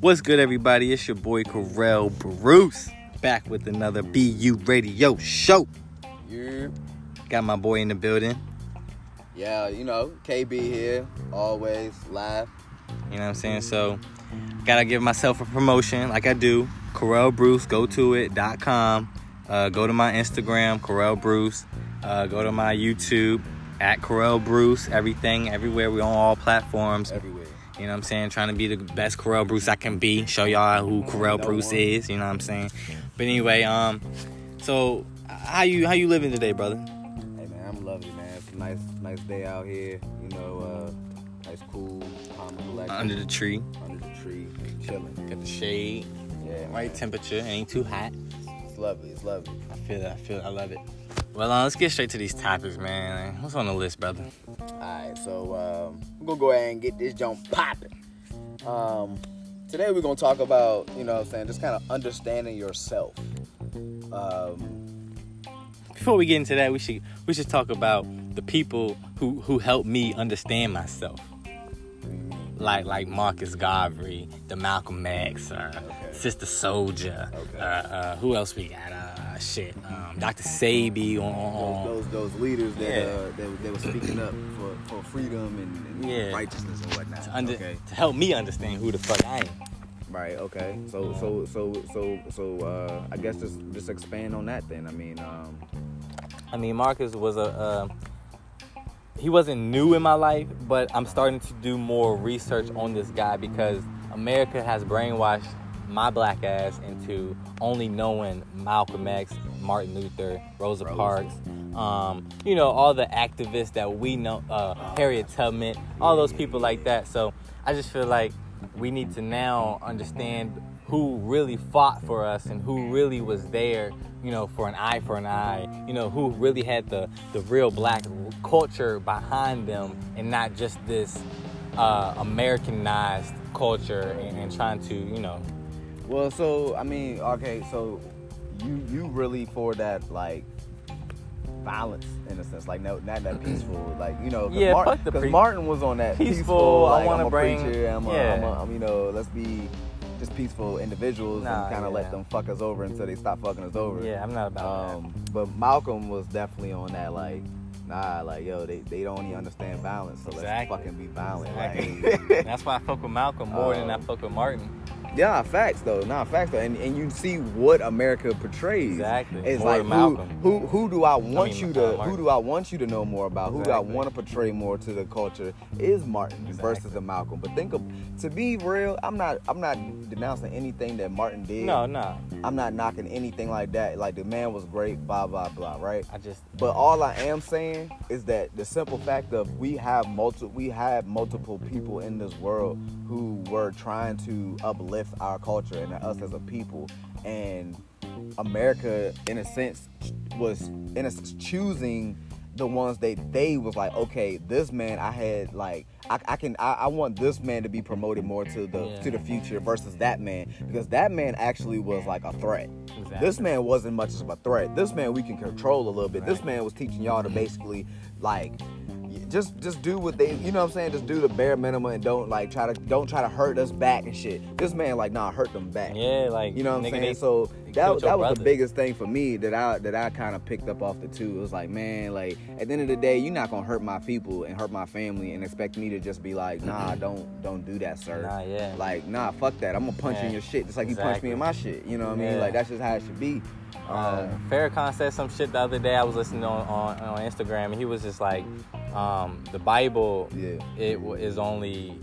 What's good, everybody? It's your boy Karel Bruce back with another Be You Radio show. Yeah. Got my boy in the building. Yeah, you know, KB here, always live. You know what I'm saying? So, gotta give myself a promotion like I do. Karel Bruce, go to it.com. Uh, go to my Instagram, Karel Bruce. Uh, go to my YouTube at Karel Bruce. Everything, everywhere. We're on all platforms. Everywhere. You know what I'm saying? Trying to be the best Karel Bruce I can be. Show y'all who Karel No Bruce one. is. You know what I'm saying? But anyway, um, so how you how you living today, brother? Hey man, I'm lovely, man. It's a nice, nice day out here. You know, uh, nice, cool, calm, collected. Under the tree, under the tree, chilling. got the shade, Yeah, right man. temperature, ain't too hot. It's lovely. It's lovely. I feel it. I feel it. I love it. Well, uh, let's get straight to these topics, man. What's on the list, brother? All right, so um, we're gonna go ahead and get this jump popping. Um, today we're gonna talk about, you know, what I'm saying, just kind of understanding yourself. Um, Before we get into that, we should we should talk about the people who who helped me understand myself. Like like Marcus Garvey, the Malcolm X, uh, Okay. Sister Souljah. Okay. Uh, uh, who else we got? Uh, shit, um, Dr. Sebi on, on, those, those those leaders that Yeah. uh, that, that were speaking up for, for freedom and, and Yeah. righteousness and whatnot. to, under, okay. to help me understand who the fuck I am. Right. Okay. So so so so so uh, I guess just just expand on that then. I mean, um, I mean, Marcus was a. Uh, he wasn't new in my life, but I'm starting to do more research on this guy because America has brainwashed my black ass into only knowing Malcolm X, Martin Luther, Rosa Rosa. Parks, um, you know, all the activists that we know, uh, Harriet Tubman, all those people like that. So I just feel like we need to now understand who really fought for us and who really was there, you know, for an eye for an eye, you know, who really had the, the real black culture behind them and not just this uh, Americanized culture and, and trying to, you know, well, so I mean, okay, so you you really for that like violence in a sense, like no, not that peaceful, like you know, Yeah, Martin, fuck the pre- Martin was on that Peaceful, peaceful. I wanna I'm a bring- preacher. I'm, a, yeah. I'm, a, I'm, you know, let's be just peaceful individuals Nah, and kind of yeah. let them fuck us over until they stop fucking us over. yeah, I'm not about Um, but Malcolm was definitely on that like, nah, like yo, they, they don't even understand violence, so Exactly. let's fucking be violent. Exactly. Like, That's why I fuck with Malcolm more than I Um, fuck with Martin. Yeah, facts though, nah, facts though, and and you see what America portrays. Exactly. It's More like who, Malcolm. who who do I want mean, you uh, to Martin. who do I want you to know more about? Who do I want to portray more to the culture? Is Martin Exactly. versus a Malcolm. But think of to be real, I'm not I'm not denouncing anything that Martin did. No, no. I'm not knocking anything like that. Like the man was great, blah blah blah, right? I just But all I am saying is that the simple fact of we have multiple we have multiple people in this world who were trying to uplift our culture and us as a people and America in a sense was in a sense choosing the ones that they was like okay this man I had like I, I can I, I want this man to be promoted more to the Yeah. to the future versus that man because that man actually was like a threat Exactly. this man wasn't much of a threat. This man we can control a little bit. This man was teaching y'all to basically like just just do what they you know what I'm saying just do the bare minimum and don't like try to don't try to hurt us back and shit. This man like nah hurt them back. yeah, like You know what I'm saying? they- so that, that was the biggest thing for me that I that I kind of picked up off the two. It was like, man, like at the end of the day, you're not gonna hurt my people and hurt my family and expect me to just be like, nah, don't don't do that, sir. Nah, yeah. Like, nah, fuck that. I'm gonna punch Yeah. in your shit just like you punched me in my shit. You know what I mean? Like that's just how it should be. Uh, Um, Farrakhan said some shit the other day. I was listening on, on, on Instagram, and he was just like, um, "The Bible, Yeah. it w- only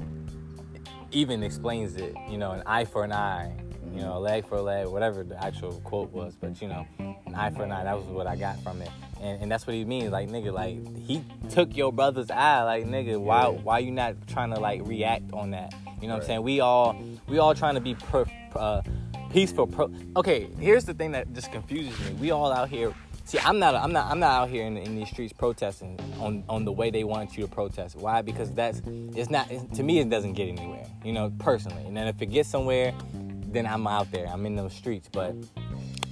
even explains it. You know, an eye for an eye, you know, a leg for a leg, whatever the actual quote was. But you know, an eye for an eye. That was what I got from it, and, and that's what he means. Like nigga, like he took your brother's eye. Like nigga, why why you not trying to like react on that? You know what I'm saying? We all we all trying to be per, uh, peaceful. Pro- okay, here's the thing that just confuses me. We all out here. See, I'm not. I'm not. I'm not out here in, in these streets protesting on on the way they want you to protest. Why? Because that's it's not. It's, to me, it doesn't get anywhere. You know, personally. And then if it gets somewhere, then I'm out there. I'm in those streets. But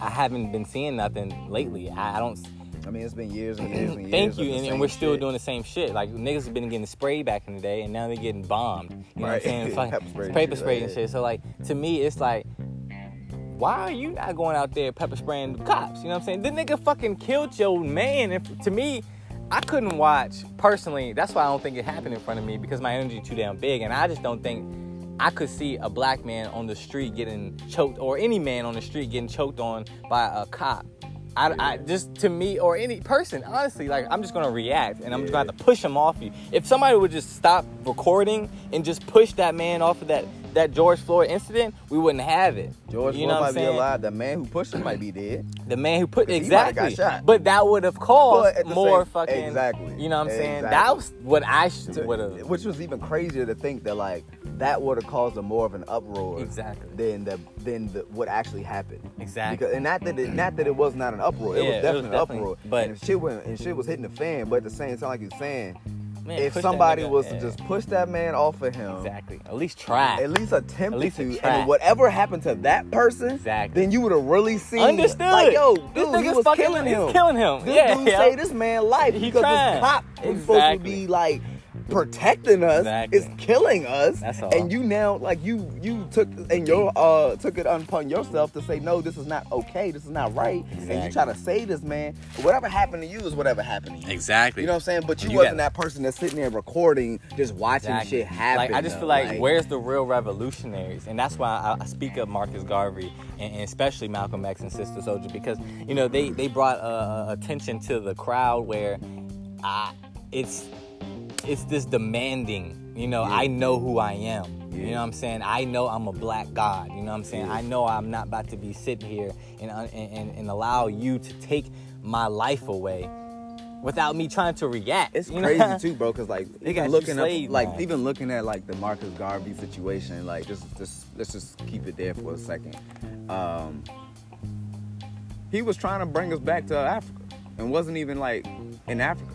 I haven't been seeing nothing lately. I, I don't. I mean, it's been years and years and years. Thank you, and, and we're still shit. doing the same shit. Like niggas have been getting sprayed back in the day, and now they're getting bombed. You know Right. what I'm saying? It's like Pepper spray and paper shit, spray right, and shit. So like to me, it's like, why are you not going out there pepper spraying the cops? You know what I'm saying? The nigga fucking killed your man, and to me. I couldn't watch personally. That's why I don't think it happened in front of me because my energy too damn big, and I just don't think I could see a black man on the street getting choked, or any man on the street getting choked on by a cop. I, I just to me or any person, honestly, like I'm just gonna react and I'm just gonna have to push him off you. If somebody would just stop recording and just push that man off of that that George Floyd incident, we wouldn't have it. George you Floyd know what might be alive. The man who pushed him might be dead. The man who put 'Cause he might got exactly, shot. but that would have caused But at the more same- fucking. exactly. You know what I'm saying? Exactly. That was what I should would have. which was even crazier to think that like that would have caused a more of an uproar Exactly. than the than the, what actually happened. Exactly. Because and not that it, not that it was not an uproar. It Yeah, was it was definitely an definitely- uproar. but- and shit went and shit was hitting the fan. But at the same time, like you're saying, Man, if somebody was to just push that man off of him, exactly, at least try. at least attempt At least to, try. and whatever happened to that person, Exactly. then you would have really seen. Understood. Like, yo, This dude, he nigga's was fucking- killing he's him. killing him. This Yeah, dude yeah. saved this man life He because tried. this cop who's supposed to be like protecting us Exactly. is killing us. That's all. And you now like you you took and your uh took it upon yourself to say no, this is not okay, this is not right, and you try to save this man. Whatever happened to you is whatever happened to you. Exactly. You know what I'm saying? But you, You wasn't got- that person that's sitting there recording, just watching Exactly. shit happen. Like I just though. feel like, where's the real revolutionaries, and that's why I, I speak of Marcus Garvey and, and especially Malcolm X and Sister Souljah because you know they they brought uh, attention to the crowd where I, it's it's this demanding. You know, Yeah. I know who I am. You know what I'm saying? I know I'm a black god. You know what I'm saying? Yeah. I know I'm not about to be sitting here and, uh, and, and, allow you to take my life away without me trying to react. It's you know? crazy too, bro. Cause like even looking slave at like now. even looking at like the Marcus Garvey situation, like just just let's just keep it there for a second. Um, he was trying to bring us back to Africa, and wasn't even like in Africa,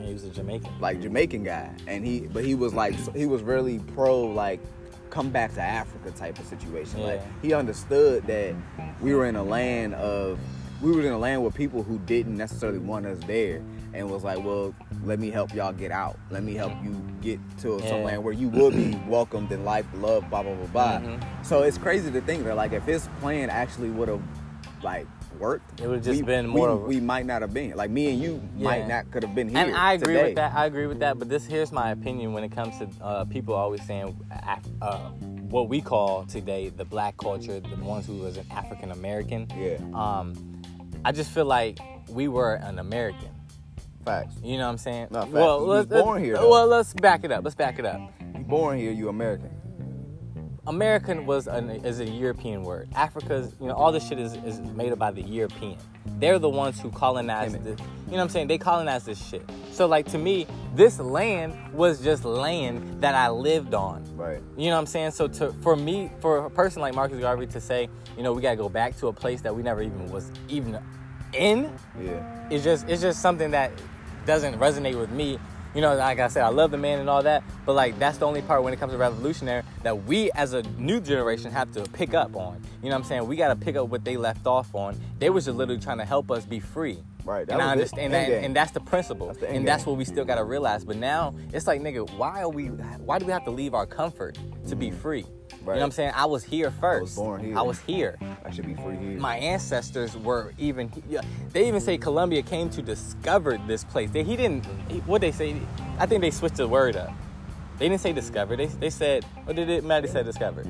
Yeah, he was a Jamaican. like Jamaican guy, and he but he was like he was really pro like come back to Africa type of situation. Like Yeah. he understood that we were in a land of we were in a land with people who didn't necessarily want us there and was like, well, let me help y'all get out. Let me help you get to Yeah. some land where you will be welcomed in life, love, blah blah blah blah. Mhm. So it's crazy to think that like if his plan actually would have like worked, It would've just we- been we, more of- we might not have been like me and you might not could have been here. And I agree today. with that. I agree with that. But this here's my opinion when it comes to uh, people always saying uh, what we call today the black culture, the ones who was an African American. Yeah, Um, I just feel like we were an American. facts. You know what I'm saying? No, facts. well, let's, born here, though. Well, let's back it up. Let's back it up. You born here, you American. American was an, is a European word. Africa's, you know, all this shit is, is made up by the European. They're the ones who colonized Amen. this. You know what I'm saying? They colonized this shit. So like to me, this land was just land that I lived on. Right. You know what I'm saying? So to for me, for a person like Marcus Garvey to say, you know, we gotta go back to a place that we never even was even in, Yeah. it's just it's just something that doesn't resonate with me. You know, like I said, I love the man and all that, but like that's the only part when it comes to revolutionary that we as a new generation have to pick up on. You know what I'm saying? We got to pick up what they left off on. They was just literally trying to help us be free. Right, And I understand that, game. and that's the principle, That's the and that's what we still got to realize. But now it's like, nigga, why are we? Why do we have to leave our comfort to be free? You know. What I'm saying? I was here first. I was born here. I was here I should be free here. my ancestors were even they even say Columbia came to discover this place. They, he didn't what they say I think they switched the word up. They didn't say discover. They, they said what did it Maddie said discover.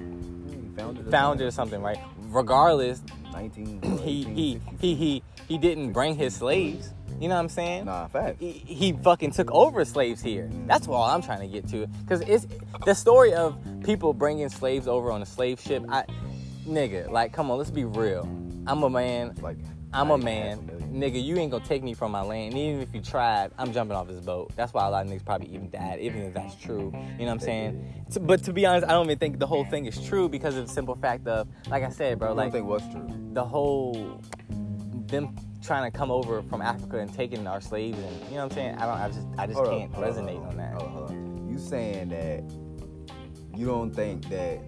founded it. Founded or something, right? Regardless, 19. he he he he he didn't bring his slaves. You know what I'm saying? Nah, fact. he, he fucking took over slaves here. That's all I'm trying to get to. Cause it's the story of people bringing slaves over on a slave ship. I, nigga, like, come on, let's be real. I'm a man. Like, I'm a man. Nigga, you ain't gonna take me from my land. Even if you tried, I'm jumping off this boat. That's why a lot of niggas probably even died, even if that's true. You know what I'm saying? But to be honest, I don't even think the whole thing is true because of the simple fact of, like I said, bro, I like don't think what's true. the whole them trying to come over from Africa and taking our slaves and you know what I'm saying? I don't I just I just Hold can't up, resonate up, on that. hold up. You saying that you don't think that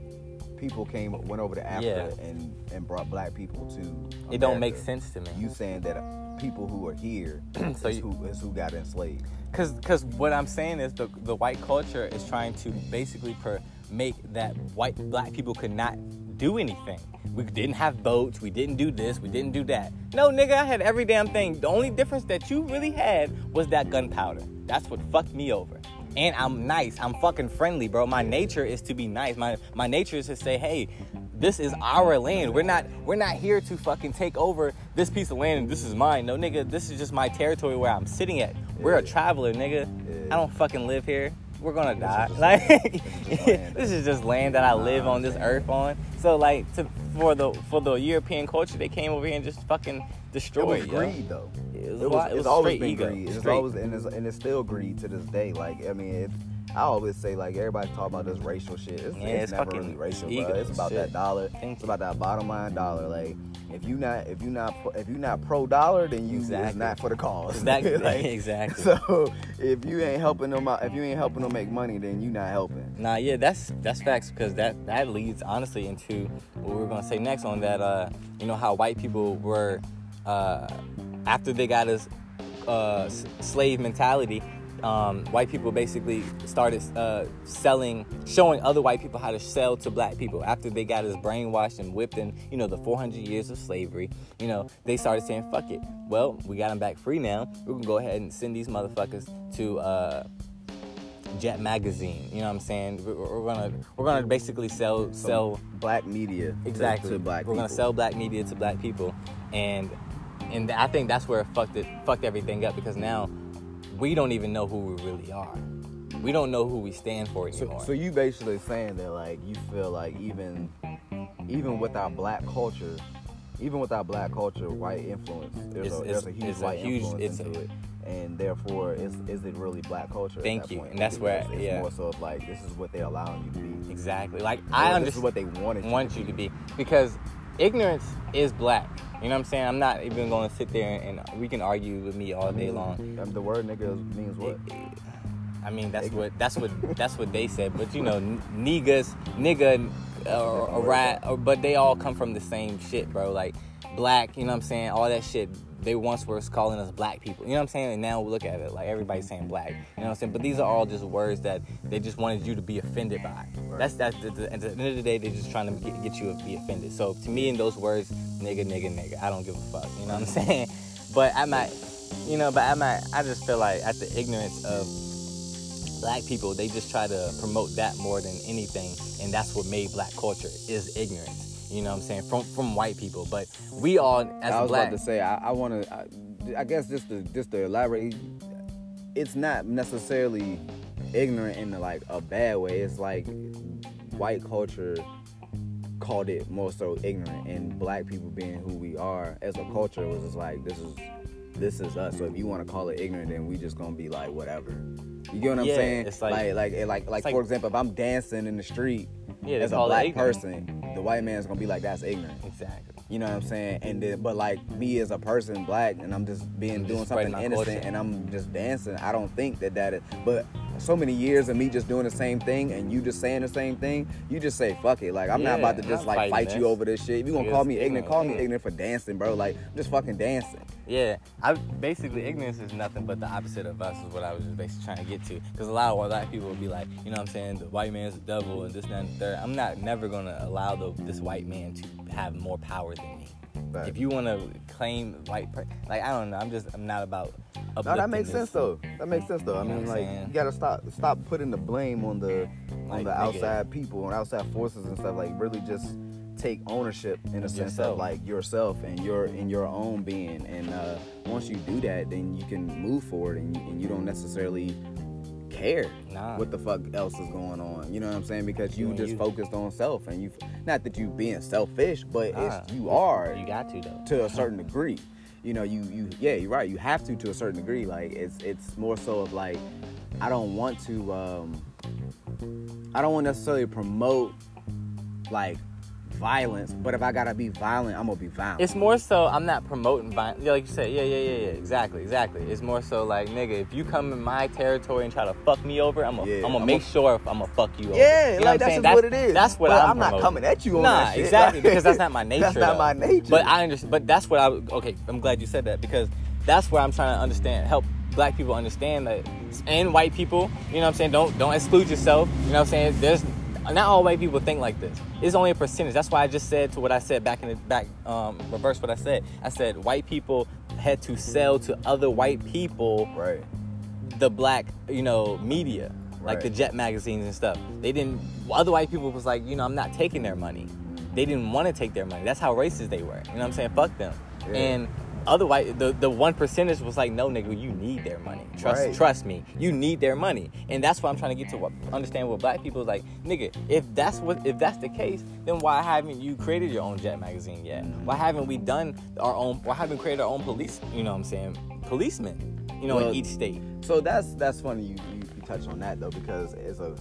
people came went over to Africa Yeah. and and brought black people to It don't make sense to me. You saying that uh, people who are here So is, you- who, is who got enslaved. Cause, cause what I'm saying is the the white culture is trying to basically per make that white black people could not do anything. We didn't have boats. We didn't do this. We didn't do that. No, nigga, I had every damn thing. The only difference that you really had was that gunpowder. That's what fucked me over. And I'm nice. I'm fucking friendly, bro. My nature is to be nice. My my nature is to say, hey, this is our land. We're not we're not here to fucking take over this piece of land and this is mine. No nigga, this is just my territory where I'm sitting at. We're a traveler, nigga. I don't fucking live here. We're gonna die. Like this is just land that I live on this earth on. So like to for the for the European culture, they came over here and just fucking It destroyed. was yo. greed though. It was, It was, it it's always been ego. greed. It's Straight. always and it's, and it's still greed to this day. Like I mean, it's, I always say like everybody talk about this racial shit. It's, Yeah, it's, it's never really racial, ego bro. It's about shit. that dollar. It's about that bottom line dollar. Like if you not if you not if you not pro dollar, then you it's Exactly. not for the cause. Exactly. Like, exactly. So if you ain't helping them out, if you ain't helping them make money, then you not helping. Nah, yeah, that's that's facts because that that leads honestly into what we're gonna say next on that. Uh, you know how white people were uh, after they got us uh, slave mentality. Um, white people basically started uh, selling, showing other white people how to sell to black people. After they got us brainwashed and whipped in, you know, the 400 years of slavery, you know, they started saying, "Fuck it." Well, we got them back free now. We can go ahead and send these motherfuckers to uh, Jet Magazine. You know what I'm saying? We're, we're gonna we're gonna basically sell sell Black media to- exactly. to, black we're people. gonna sell black media to black people, and and I think that's where it fucked it fucked everything up because now we don't even know who we really are. We don't know who we stand for So, anymore. so you basically saying that like you feel like even even with our black culture, even with our black culture, white influence, there's, It's- a, there's a huge it's a huge- influence it's a- into it, and therefore, is is it really black culture? Thank you. point? And that's Because where- it's yeah. more so of like this is what they're allowing you to be. exactly. Like Or I understand. what they wanted. want you to be because ignorance is black. You know what I'm saying? I'm not even going to sit there and we can argue with me all day long. The word nigga means what? I mean, that's what that's what that's what they said. But you know, niggas, nigga, uh, or, or rat, or, but they all come from the same shit, bro. Like black, you know what I'm saying? All that shit. They once were calling us black people. You know what I'm saying? And now we look at it, like everybody's saying black. You know what I'm saying? But these are all just words that they just wanted you to be offended by. That's that's the, the, at the end of the day, they're just trying to get, get you to be offended. So to me, in those words, nigga, nigga, nigga, I don't give a fuck. You know what I'm saying? But I might, you know, but I might, I just feel like at the ignorance of black people, they just try to promote that more than anything, and that's what made black culture is ignorance. You know what I'm saying? From from white people, but we all as I was black. about to say I, I want to. I, I guess just to just to elaborate, it's not necessarily ignorant in like a bad way. It's like white culture called it more so ignorant, and black people being who we are as a culture was just like this is this is us. So if you want to call it ignorant, then we just gonna be like whatever. You get what I'm Yeah, saying? it's like- like like eh, like like, like- for example, if I'm dancing in the street Yeah, as a black person, the white man's gonna be like that's ignorant. exactly. You know what I'm saying? And then, but like me as a person, black, and I'm just being I'm doing just something innocent, culture. and I'm just dancing. I don't think that that is. But so many years of me just doing the same thing, and you just saying the same thing, you just say fuck it. Like I'm not about to just like fight you over this shit. If you gonna call me ignorant, call me ignorant. ignorant for dancing, bro. Like I'm just fucking dancing. Yeah, I basically ignorance is nothing but the opposite of us is what I was just basically trying to get to. Because a lot of black people will be like, you know what I'm saying, the white man's the devil and this, that, and the third. I'm not never gonna allow the, this white man to have more power than me. If you want to claim white, per- like I don't know, I'm just I'm not about. No, that makes sense though. That makes sense though. I mean, like saying? you gotta stop stop putting the blame on the on Like, the nigga. outside people and outside forces and stuff. Like really just take ownership in a sense Yourself. of like yourself and your in your own being. And uh, once you do that, then you can move forward and, and you don't necessarily care Nah. what the fuck else is going on. You know what I'm saying? Because you You just you. focused on self and you not that you being selfish, but Nah. it's you are You got to though. to a certain degree. You know, you you yeah, you're right. You have to to a certain degree. Like it's it's more so of like I don't want to um I don't want necessarily promote like violence, but if I gotta be violent, I'm gonna be violent. It's more so I'm not promoting violence. Like you said, yeah, yeah, yeah, yeah. Exactly, exactly. It's more so like, nigga, if you come in my territory and try to fuck me over, I'm gonna, Yeah, I'm gonna make sure I'm gonna fuck you over. yeah, You know like what I'm that's what it is. That's what but I'm, I'm not coming at you on Nah, that shit. exactly, Like, because that's not my nature. That's not though. my nature. But I understand. But that's what I. Okay, I'm glad you said that because that's where I'm trying to understand, help black people understand that, and white people. You know what I'm saying? Don't don't exclude yourself. You know what I'm saying? There's not all white people think like this. It's only a percentage. That's why I just said to what I said back in the back, um, reverse what I said. I said white people had to sell to other white people Right. the black, you know, media, like the Jet magazines and stuff. They didn't. Other white people was like, you know, I'm not taking their money. They didn't want to take their money. That's how racist they were. You know what I'm saying? Fuck them. Yeah. And other white, the the one percenters was like, no, nigga, you need their money. Trust, Right. trust me, you need their money. And that's why I'm trying to get to what, understand what black people is like, nigga. If that's what, if that's the case, then why haven't you created your own Jet magazine yet? Why haven't we done our own? Why haven't we created our own police? You know what I'm saying? Policemen. You know, Well, in each state. So that's that's funny you, you, you touch on that though because as a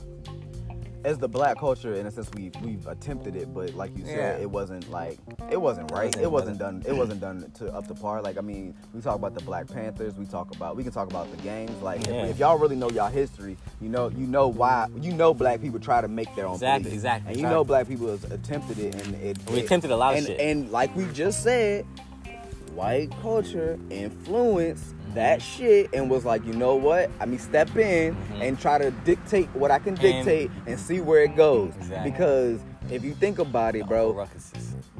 as the black culture in a sense we we've attempted it but like you said Yeah. it wasn't like it wasn't right it wasn't done it wasn't done to up to par like I mean we talk about the Black Panthers we talk about we can talk about the gangs like Yeah. if, if y'all really know y'all history you know you know why you know black people try to make their own Exactly, police. exactly, and you know black people has attempted it and it We it- attempted a lot of shit. and like we just said white culture influenced that shit and was like, you know what? I mean, step in Mhm. and try to dictate what I can dictate and, see where it goes. Exactly. Because if you think about it, bro.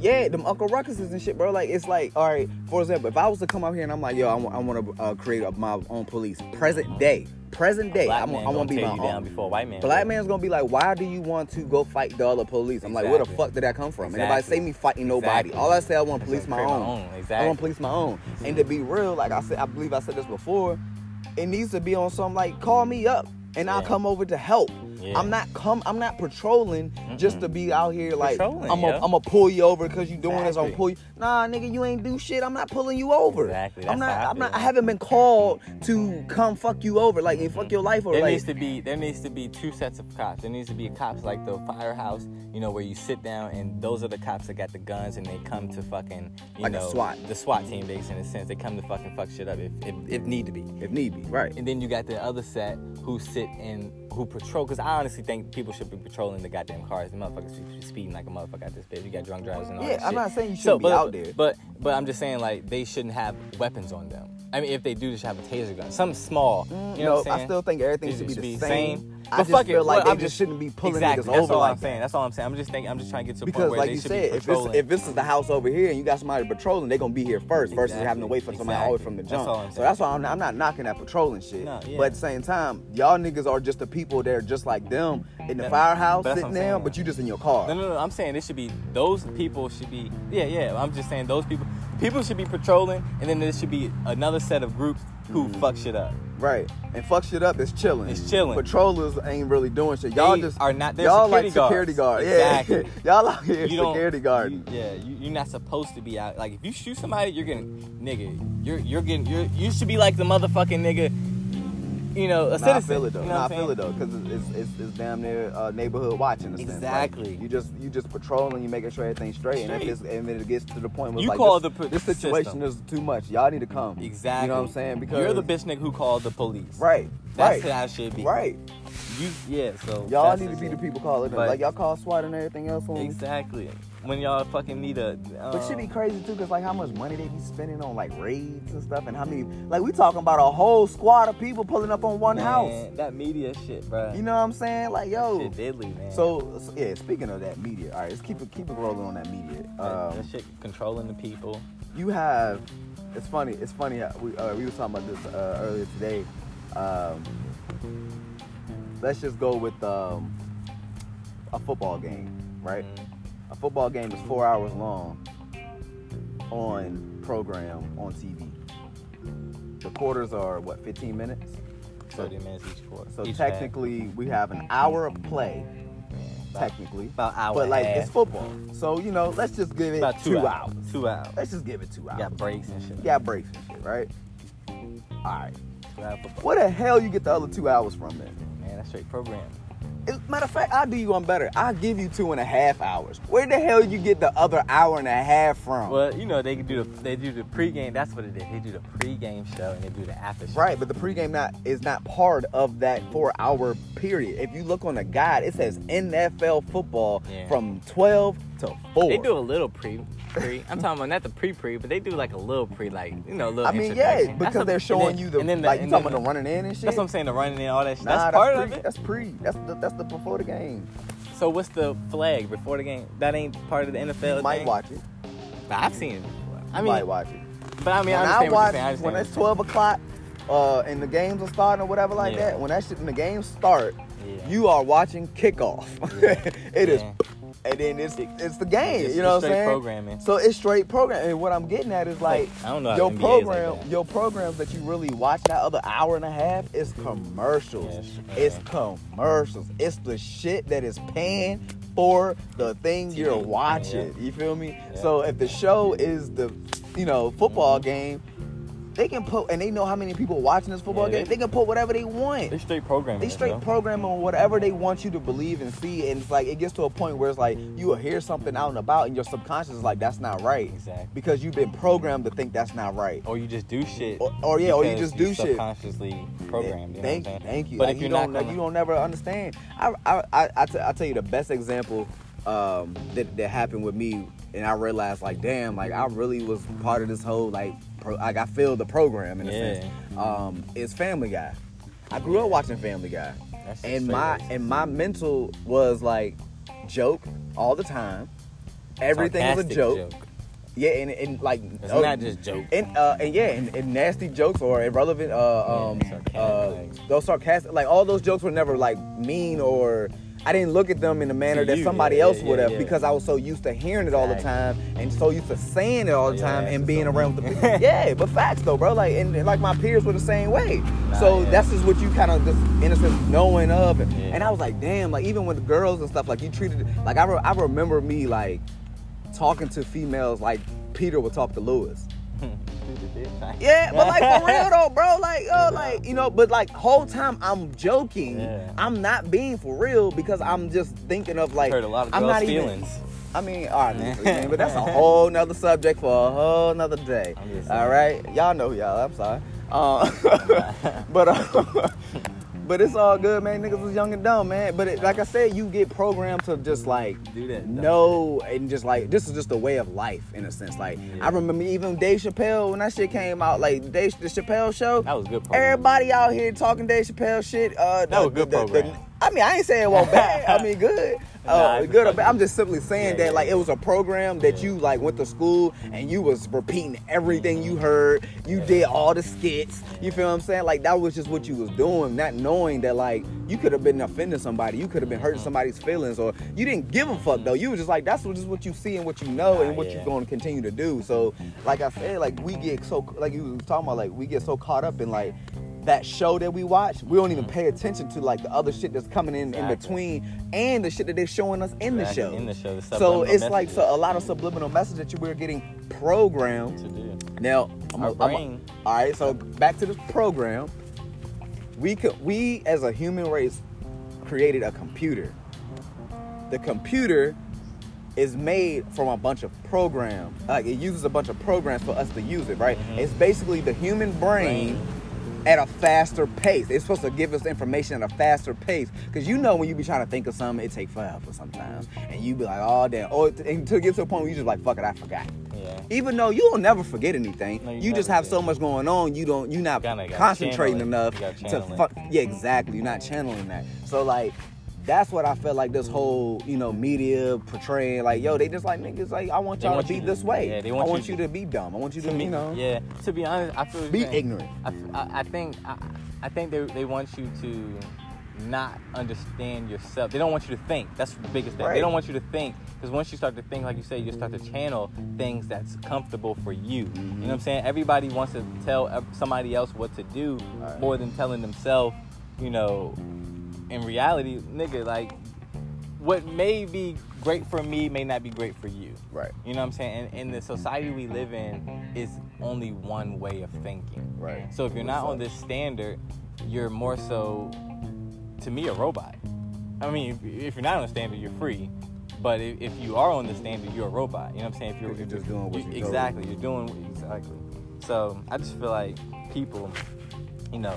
Yeah, them Uncle Ruckuses and shit, bro. Like, it's like, all right, for example, if I was to come out here and I'm like, yo, I want to uh, create a, my own police, present day, present day, Black I'm, man I want to be my you own. down before white man. Black man's gonna be like, why do you want to go fight the other police? I'm like, where the Exactly. fuck did that come from? And if I Exactly. say me fighting nobody, Exactly. all I say I want to police my create own. own. I want to police my own. And to be real, like I said, I believe I said this before. It needs to be on some like call me up and I'll come over to help. Yeah. I'm not come. I'm not patrolling just to be out here like Patrolling, I'm gonna yeah. Pull you over because you're doing this. I'm Exactly. pull you. Nah, nigga, you ain't do shit. I'm not pulling you over. Exactly, I'm not. I I'm not. I haven't been called to come fuck you over, like and fuck your life over. There Like, needs to be there needs to be two sets of cops. There needs to be cops like the firehouse, you know, where you sit down and those are the cops that got the guns and they come to fucking you Like a know SWAT. the SWAT team base in a sense. They come to fucking fuck shit up if if, if need to be. if need be, right? And then you got the other set who sit and who patrol. Because I honestly think people should be patrolling the goddamn cars. The motherfuckers should be speeding like a motherfucker at this bitch. You got drunk drivers and all Yeah, that Yeah, I'm shit. not saying you shouldn't be but, out there. But but I'm just saying like they shouldn't have weapons on them. I mean, if they do, they should have a taser gun, something small. You know no, what I'm? I still think everything should be should the same. same. I But fuck it, like well, they I'm just shouldn't be pulling exactly. niggas That's over all like I'm saying. That's all I'm saying. I'm just thinking. I'm just trying to get to a Because, point where like they you should said, be if this patrolling. if this is the house over here and you got somebody patrolling, they're gonna be here first versus having to wait for somebody all the way from the That's jump. all I'm so that's why I'm, I'm not knocking that patrolling shit. No, yeah. But at the same time, y'all niggas are just the people that are just like them in the That- firehouse that's sitting there, but you just in your car. No, no, no. I'm saying it should be those people should be. Yeah, yeah. I'm just saying those people. People should be patrolling, and then there should be another set of groups who Mm-hmm. fuck shit up. Right. And fuck shit up is chilling. It's chilling. Patrollers ain't really doing shit. Y'all They just are not- y'all security like security guard. guards. Yeah. Y'all out here You security guard. you- yeah, you, you're not supposed to be out. Like if you shoot somebody, you're getting nigga. You're you're getting. You're you should be like the motherfucking nigga. You know, a Nah, I citizen. feel it though. You know nah, I feel it though, because it's, it's, it's damn near uh, neighborhood watching. Sense. Like, Exactly. you just you just patrolling, you making sure everything's straight, and if it's, and then it gets to the point where You like, call this, the this situation system. is too much. Y'all need to come. Exactly. You know what I'm saying? Because you're the bitch nigga who called the police. Right. That's right. how it should be. Right. You yeah. So Y'all need to be the people calling them. Like y'all call SWAT and everything else on. Exactly. When y'all fucking need a. Uh, But should be crazy too, cause like how much money they be spending on like raids and stuff, and how many like we talking about a whole squad of people pulling up on one man, house. That media shit, bro. You know what I'm saying? Like yo. shit deadly, man. So, so, yeah, speaking of that media, all right, let's keep it keep it rolling on that media. that, Um, that shit controlling the people. you have, it's funny, it's funny. We uh, we were talking about this uh, earlier today. Um, let's just go with um, a football game, right? Mhm. Football game is four hours long on program on TV. The quarters are what, 15 minutes? So, 30 minutes each quarter. so each half. technically, we have an hour of play. Yeah, about- Technically, About hour. but like half. it's football, so you know, let's just give it about two, two, hours. Two hours. Let's just give it two You hours. got breaks and shit. You got breaks and shit, right? All right. Two hour football. Where the hell you get the other two hours from then? Man, that's straight program. Matter of fact, I'll do you one better. I'll give you two and a half hours. Where the hell you get the other hour and a half from? Well, you know they can do the they do the pregame. That's what it is. They do the pregame show and they do the after show. Right, but the pregame not is not part of that four hour period. If you look on the guide, it says NFL football Yeah. from twelve to four. They do a little pre pre. I'm talking about not the pre pre, but they do like a little pre, like you know, a little. I mean, yeah. That's because they're showing you the and then the- like you talking then about the running in and shit. That's what I'm saying, the running in, all that shit. Nah, that's part pre, of it. That's pre. That's the that's the before the game. So what's the flag before the game? That ain't part of the NFL. You might thing? watch it. But I've seen it. I You mean, might watch it. but I mean, when I what watch. I when it's 12 o'clock uh, and the games are starting or whatever like Yeah. that, when that shit when the games start. Yeah. you are watching kickoff. It is, Yeah. And then it's it's the game. It's- you know what I'm straight saying? programming. So it's straight programming. And what I'm getting at is like I don't know your NBA is like program, your programs that you really watch that other hour and a half is commercials. Yeah, it's commercials. It's the shit that is paying for the thing you're watching. yeah. You feel me? Yeah. So if the show is the, you know, football Mhm. game, they can put and they know how many people watching this football Yeah, game. they- They can put whatever they want. They straight programming. They straight bro. program on whatever they want you to believe and see, and it's like it gets to a point where it's like you will hear something out and about, and your subconscious is like that's not right Exactly. because you've been programmed to think that's not right. Or you just do shit. Or, or yeah, or you just do shit. Subconsciously programmed. You thank you, thank you. But Like, if you don't, not, gonna, you don't never understand. I, I, I, I, t- I tell you the best example um, that that happened with me, and I realized like, damn, like I really was part of this whole like, pro, like I feel the program in a Yeah. sense. Um, is Family Guy. I grew up watching Family Guy. That's and my and my mental was like joke all the time. Everything is a Sarcastic joke. Yeah, and, and like It's oh, not just joke. and uh and yeah, and, and nasty jokes or irrelevant uh um Yeah, sarcastic, uh those sarcastic like all those jokes were never like mean or I didn't look at them in the manner that you, somebody yeah, else yeah, would have yeah. because I was so used to hearing it all the time and so used to saying it all the time and being so around the people. yeah, but facts though, bro. Like and, and, like my peers were the same way. Nah, so that's just what you kind of just in a sense knowing of. And, and I was like, damn, like even with girls and stuff, like you treated like I, re- I remember me like talking to females like Peter would talk to Lois. Yeah, but like for real though, bro. Like, oh, like you know, but like whole time I'm joking. Yeah. I'm not being for real because I'm just thinking of like Hurt a lot of I'm not even. feelings. I mean, all right, man, but that's a whole nother subject for a whole nother day. All right, y'all know y'all. I'm sorry. Uh, but uh, but it's all good, man. Niggas was young and dumb, man. But it, like I said, you get programmed to just like Do that know and just like this is just a way of life in a sense. Like Yeah. I remember even Dave Chappelle when that shit came out, like Dave the Chappelle show. That was good. Program. Everybody out here talking Dave Chappelle shit. Uh, That was good program. I mean, I ain't saying it was bad. I mean, good. I good or just- bad. I'm just simply saying Yeah, that yeah, like it was a program that you like went to school and you was repeating everything you heard. You did all the skits. You feel what I'm saying? Like that was just what you was doing, not knowing that like you could have been offending somebody, you could have been hurting Mm-hmm. somebody's feelings, or you didn't give a fuck though. You was just like that's just what you see and what you know and what you're going to continue to do. So like I said, like we get so like you was talking about, like we get so caught up in like that show that we watch, we don't even pay attention to like the other shit that's coming in in Mm-hmm. Between and the shit that they're showing us in the show. in the show, the so it's like so a lot of subliminal messages that you we're getting programmed. to do. Now, I'm Our a- I'm brain. all right. So back to this program. We could we as a human race created a computer. The computer is made from a bunch of programs. Like it uses a bunch of programs for us to use it, right? Mhm. It's basically the human brain, Brain. At a faster pace. It's supposed to give us information at a faster pace. Cause you know when you be trying to think of something, it take forever sometimes. And you be like, oh damn. Or t- until it gets to a point where you just like, fuck it, I forgot. Yeah. Even though you'll never forget anything, No, you, you just have so much going on. You don't. You're not gotta concentrating enough You to it. fuck. Yeah, exactly. You're not channeling that. So like, that's what I felt like this whole, you know media portraying. Like, yo, they just like niggas. Like, I want y'all want to be to- this way. yeah, they I want want you you to- to be dumb. I want you to, to me, you know, yeah. To be honest, I feel be saying. ignorant. I, I- I think I, I think they, they want you to not understand yourself. They don't want you to think. That's the biggest thing. Right. They don't want you to think because once you start to think, like you say, you start to channel things that's comfortable for you. Mm-hmm. You know what I'm saying? Everybody wants to tell somebody else what to do Right. more than telling themselves. You know, in reality, nigga, like what may be great for me may not be great for you. Right. You know what I'm saying? And in the society we live in is only one way of thinking. Right. So if you're not on this standard, you're more so, to me, a robot. I mean, if, if you're not on the standard, you're free. But if, if you are on the standard, you're a robot. You know what I'm saying? If you're, you're just doing what you- you're told. exactly, you're doing exactly. So I just feel like people, you know,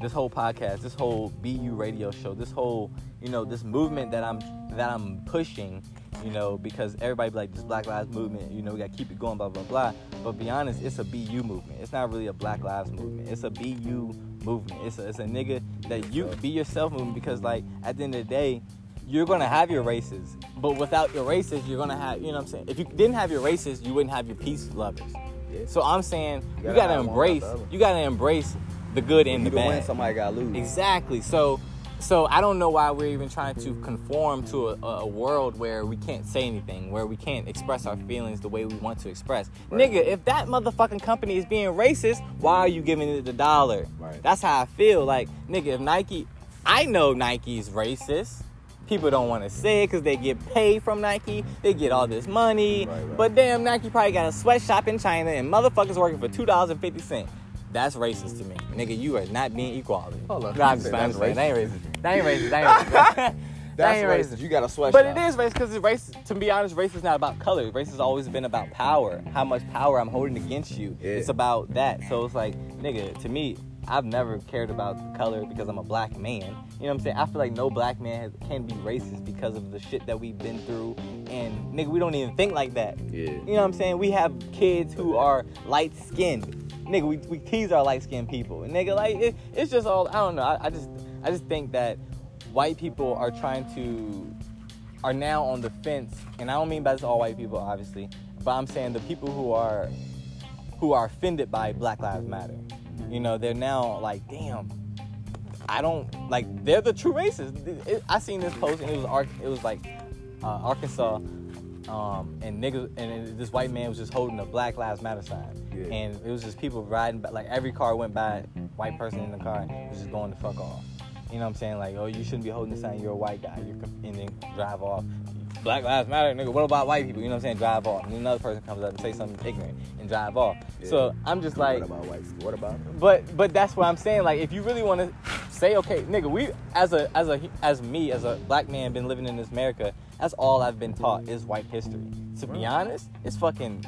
this whole podcast, this whole Be You radio show, this whole, you know, this movement that I'm that I'm pushing, you know, because everybody be like this Black Lives movement, you know, we gotta keep it going, blah blah blah. But be honest, it's a Be You movement. It's not really a Black Lives movement. It's a Be You movement. It's a, it's a nigga that you be yourself movement because like at the end of the day, you're gonna have your races, but without your races, you're gonna have, you know what I'm saying? If you didn't have your races, you wouldn't have your peace lovers. Yeah. So I'm saying you gotta gotta, embrace, without the other. you gotta embrace the good and the bad. Win, somebody got lose. Exactly. So, so I don't know why we're even trying to conform to a, a, world where we can't say anything, where we can't express our feelings the way we want to express. Right. Nigga, if that motherfucking company is being racist, why are you giving it the dollar? Right. That's how I feel. Like, nigga, if Nike, I know Nike's racist. People don't want to say it because they get paid from Nike. They get all this money. Right, but damn, Nike probably got a sweatshop in China and motherfuckers working for $2.50. That's racist to me, nigga. You are not being equality. Hold on. Nah, I'm just that's playing. That ain't racist. That ain't racist. That ain't racist. that That's ain't racist. racist. You got a sweatshop. But it is racist because it's racist. To be honest, race is not about color. Race has always been about power. How much power I'm holding against you. Yeah. It's about that. So it's like, nigga, to me, I've never cared about color because I'm a black man. You know what I'm saying? I feel like no black man has, can be racist because of the shit that we've been through. And nigga, we don't even think like that. Yeah. You know what I'm saying? We have kids who are light skinned. Nigga, we, we tease our light skinned people. Nigga, like it, it's just all I don't know. I, I just I just think that white people are trying to are now on the fence, and I don't mean by this all white people, obviously, but I'm saying the people who are who are offended by Black Lives Matter. You know, they're now like, damn, I don't like. They're the true racists. It- I seen this post, and it was it was like uh, Arkansas, um, and niggas, and this white man was just holding a Black Lives Matter sign, Yeah. and it was just people riding, by, like every car went by, white person in the car was just going to fuck off. You know what I'm saying? Like, oh, you shouldn't be holding the sign. You're a white guy. You're and then drive off. Black Lives Matter, nigga. What about white people? You know what I'm saying? Drive off. And another person comes up and say something ignorant and drive off. So I'm just like, what about white people? What about them? but but that's what I'm saying. Like, if you really want to say, okay, nigga, we as a as a as me as a black man been living in this America, that's all I've been taught is white history. To be honest, it's fucking,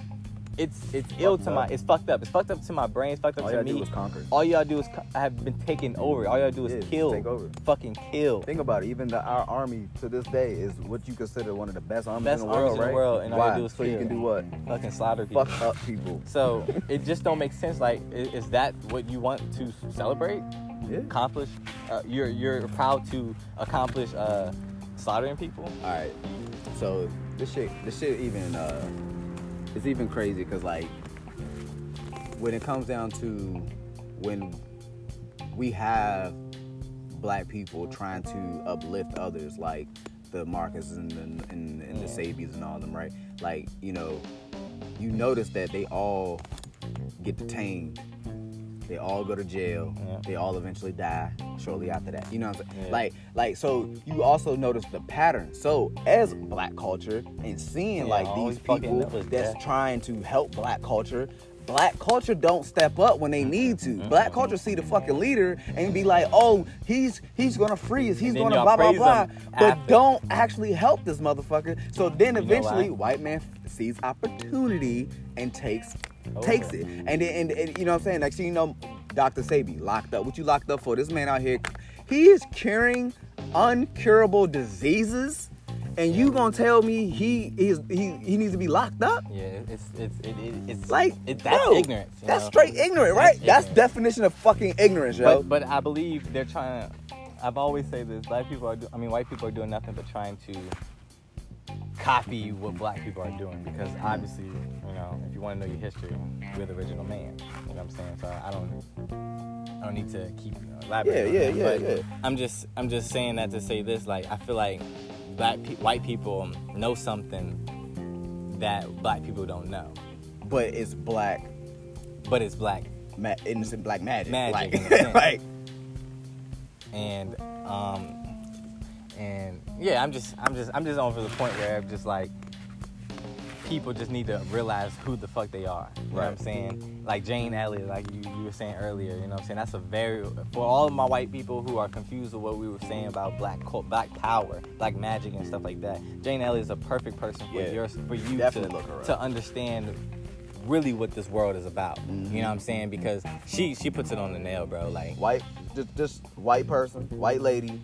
it's it's ill to Fucked my, it's fucked up. It's fucked up to my brain. It's fucked up All to me. gotta do is conquer. All y'all do is co- have been taken over. All y'all do is Yeah, kill, take over. fucking kill. Think about it. Even the, our army to this day is what you consider one of the best armies Best in the armies world, in the right? world, and all you Why? do is so you can do what? fucking slaughter people. Fuck up people. So it just don't make sense. Like, i- is that what you want to celebrate? Yeah. Accomplish? Uh, you're you're proud to accomplish uh, slaughtering people? All right. So this shit, this shit even, uh, it's even crazy because like when it comes down to when we have black people trying to uplift others, like the Marcus and the, and, and the Sebis and all them, right? Like you know, you notice that they all get detained. They all go to jail. Yeah. They all eventually die shortly after that. You know what I'm saying? Yeah. Like, like so you also notice the pattern. So as black culture and seeing like these people that's death. trying to help black culture, black culture don't step up when they need to. Black culture see the fucking leader and be like, oh, he's he's gonna freeze, he's gonna blah blah blah, but after. don't actually help this motherfucker. So then know eventually, why? white man sees opportunity and takes Over. takes it. And then and, and you know what I'm saying? Like, so you know, Dr. Sebi locked up. What you locked up for? This man out here, he is curing uncurable diseases. And you gonna tell me he is he he needs to be locked up? Yeah, it's it's it, it, it's Like that's bro, ignorance. That's know? straight ignorant, right? That's, ignorant. definition of fucking ignorance, yo. But but I believe they're trying to. I've always say this: black people are. Do, I mean, white people are doing nothing but trying to copy what black people are doing because obviously, you know, if you want to know your history, we're the original man. You know what I'm saying? So I don't. I don't need to keep elaborating. Yeah, on yeah, that, yeah, but yeah. I'm just I'm just saying that to say this. Like I feel like black pe- white people know something that black people don't know, but it's black, but it's black ma- innocent black magic. Magic, like, like and um and yeah i'm just i'm just i'm just on for the point where I'm just like people just need to realize who the fuck they are you know what i'm saying like jane elliott like you, you were saying earlier you know what i'm saying that's a very for all of my white people who are confused with what we were saying about black cult, black power black magic and stuff like that jane elliott is a perfect person for Yeah. your for you to, look her up. to understand really what this world is about Mm-hmm. you know what i'm saying because she she puts it on the nail bro like white just just white person, white lady,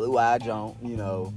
blue eyed Joan, you know,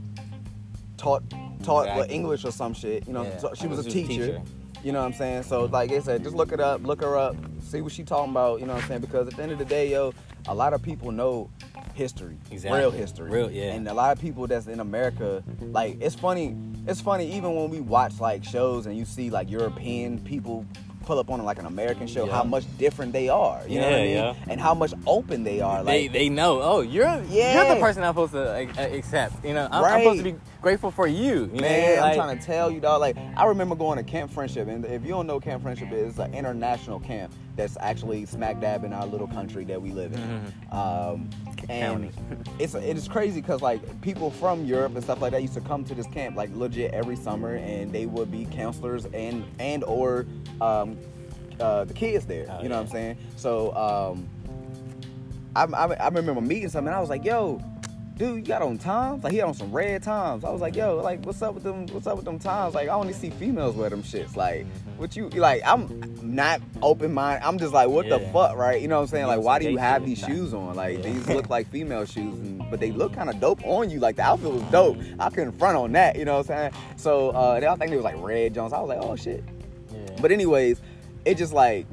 taught taught Exactly. English or some shit. You know, Yeah. so she was a was a teacher. teacher. You know what I'm saying? So like I said, just look it up, look her up, see what she talking about. You know what I'm saying? Because at the end of the day, yo, a lot of people know history, Exactly. real history, Real, yeah. And a lot of people that's in America, like it's funny. It's funny even when we watch like shows and you see like European people pull up on like an American show, Yeah. how much different they are. You know what I mean? yeah. And how much open they are. they Like they know. Oh, you're yeah. you're the person I'm supposed to like, uh, accept. You know, I'm, I'm supposed to be grateful for you. you Man, know? I'm trying to tell you, dog. Like, I remember going to Camp Friendship, and if you don't know Camp Friendship is, it's an international camp that's actually smack dab in our little country that we live in. Mm-hmm. Um, and it's it's crazy because like people from Europe and stuff like that used to come to this camp like legit every summer, and they would be counselors and and or um, uh, the kids there. Oh, you know what I'm saying? So um, I, I, I remember meeting something. I was like, "Yo, dude, you got on Toms? Like he had on some red Toms." I was like, "Yo, like what's up with them? What's up with them Toms? Like I only see females wear them shits. Like Mm-hmm. What you like? I'm not open minded. I'm just like, what the fuck, right? You know what I'm saying? Like why do you have these shoes on? Like Yeah. these look like female shoes, and, but they look kind of dope on you. Like the outfit was dope. I couldn't front on that. You know what I'm saying? So uh, I think it was like red Jones. I was like, oh shit. yeah. But anyways, it just like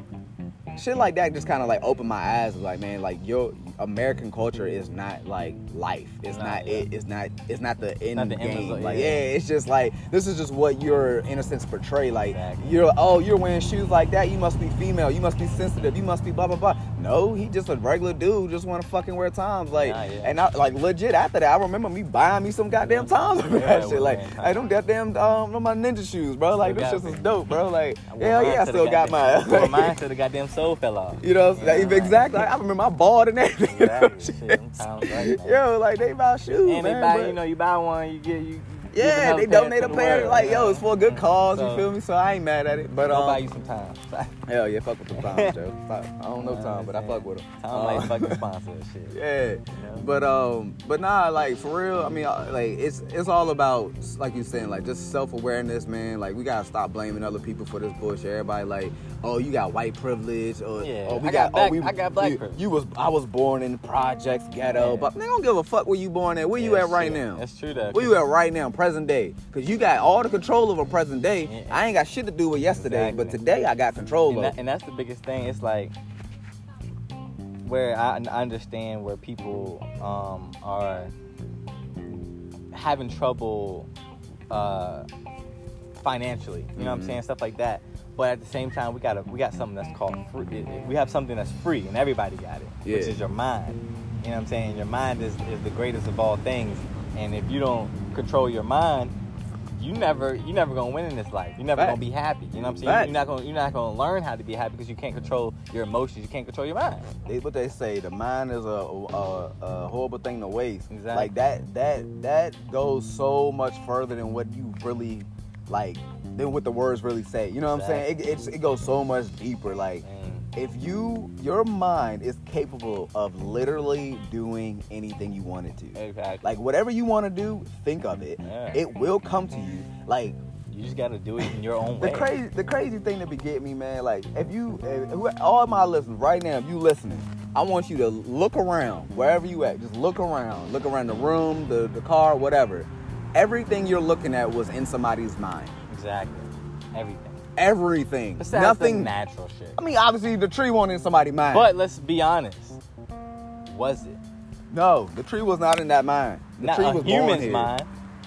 shit like that just kind of like opened my eyes. Like man, like your American culture is not like life. It's Nah, not yeah. it. It's not. It's not the end not the end game. result, like yeah. yeah. it's just like this is just what you're in a sense portray. Like Exactly. you're oh you're wearing shoes like that. You must be female. You must be sensitive. You must be blah blah blah. No, he just a regular dude. Just want to fucking wear toms. Like Nah, yeah. and I, like legit after that, I remember me buying me some goddamn toms. Yeah, that shit. Like I don't goddamn um my ninja shoes, bro. Like this shit is dope, bro. Like hell yeah, I still got mine. mine till the goddamn soul fell off. You know, Yeah, like, right. exactly. I remember I bought and everything. You know, Exactly. Shit, them times right. Yo, like they buy shoes, and they man, buy, you know, you buy one, you get you. Yeah, they donate a pair. Like, you yo, it's for a good cause. So- you feel me? So I ain't mad at it. But I'll um, buy you some time. hell yeah, fuck with the Tom, Joe. I don't know time, but I fuck with him. saying? Tom Uh, like fucking sponsor and shit. Yeah, know? but um, but nah, like for real. I mean, uh, like it's it's all about like you saying, like just self awareness, man. Like we gotta stop blaming other people for this bullshit. Everybody like, oh, you got white privilege, or Yeah, oh, we I got oh, black- we, I got black you, privilege. You was I was born in the projects, ghetto, Yeah. but they don't give a fuck where you born at. Where you at right shit. now? That's true though. Where you at right now, present day? Cause you got all the control over present day. Yeah. I ain't got shit to do with yesterday, but today I got control and, over. that, and that's the biggest thing. It's like where I understand where people um, are having trouble uh, financially. You know what I'm Mhm. saying? Stuff like that. But at the same time, we got a, we got something that's called free. We have something that's free, and everybody got it, which is your mind. You know what I'm saying? Your mind is, is the greatest of all things, and if you don't control your mind, you never you never gonna win in this life. You're never Fact. gonna be happy. You know what I'm saying? Fact. You're not gonna you're not gonna learn how to be happy because you can't control your emotions. You can't control your mind. They, what they say, the mind is a, a, a horrible thing to waste. Exactly. Like that, that, that goes so much further than what you really like, than what the words really say. You know what I'm saying? It, it's, it goes so much deeper. Like, And if you, your mind is capable of literally doing anything you want it to. exactly. Like whatever you want to do, think of it. Yeah. It will come to you. Like you just gotta do it in your own the way. crazy, the crazy thing that be getting me, man. Like, if you, if, who- all my listeners right now, if you listening, I want you to look around wherever you at. Just look around, look around the room, the the car, whatever. Everything you're looking at was in somebody's mind. Exactly. Everything. Everything, Besides nothing. natural shit. I mean, obviously the tree wasn't in somebody's mind. But let's be honest. Was it? no, the tree was not in that mind. The Not tree was human's mind,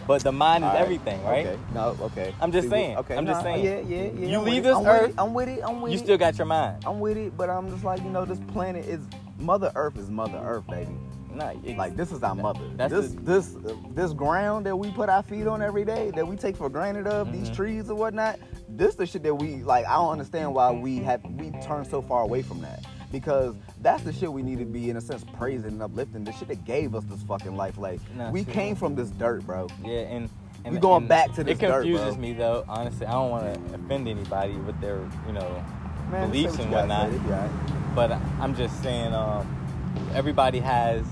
but the mind is right. everything, right? Okay. No, okay. I'm just See, saying. Okay. I'm just nah, saying. Yeah, yeah, yeah. You I'm leave this I'm earth, it. I'm with it. I'm with You it. You still got your mind. I'm with it, but I'm just like, you know, this planet is Mother Earth is Mother Earth, baby. Nah, Like this is our mother. That's this the- this uh, this ground that we put our feet on every day, that we take for granted of, these Mhm. trees or whatnot. This is the shit that we like. I don't understand why we have we turn so far away from that. Because that's the shit we need to be in a sense praising and uplifting. The shit that gave us this fucking life. Like we true. came from this dirt, bro. Yeah, and, and We going and back to this It dirt, confuses bro. me though. Honestly, I don't want to offend anybody with their, you know, Man, beliefs and what whatnot. say, it be all right. But I'm just saying, um, everybody has,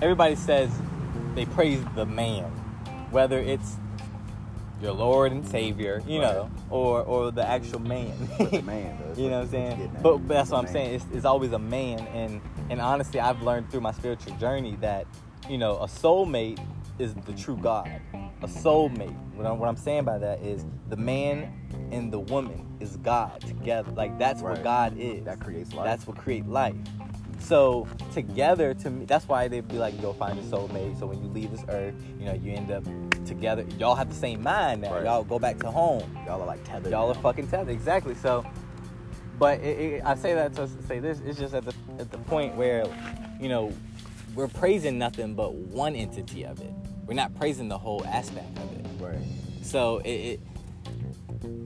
everybody says they praise the man, whether it's your Lord and Savior, you Right. know, or or the actual man. The man does. you know what I'm saying? But, but that's what I'm Man. saying. It's, it's always a man, and And honestly, I've learned through my spiritual journey that, you know, a soulmate is the true God. A soulmate. What I'm, what I'm saying by that is the man and the woman is God together. Like that's what God is. That creates life. That's what create life. So together, to me, that's why they'd be like, "Go find a soulmate." So when you leave this earth, you know, you end up together. Y'all have the same mind now. Right. Y'all go back to home. Y'all are like tethered. Y'all are fucking tethered. Exactly. So, but it, it, I say that to say this. It's just at the at the point where, you know, we're praising nothing but one entity of it. We're not praising the whole aspect of it. Right. So it, it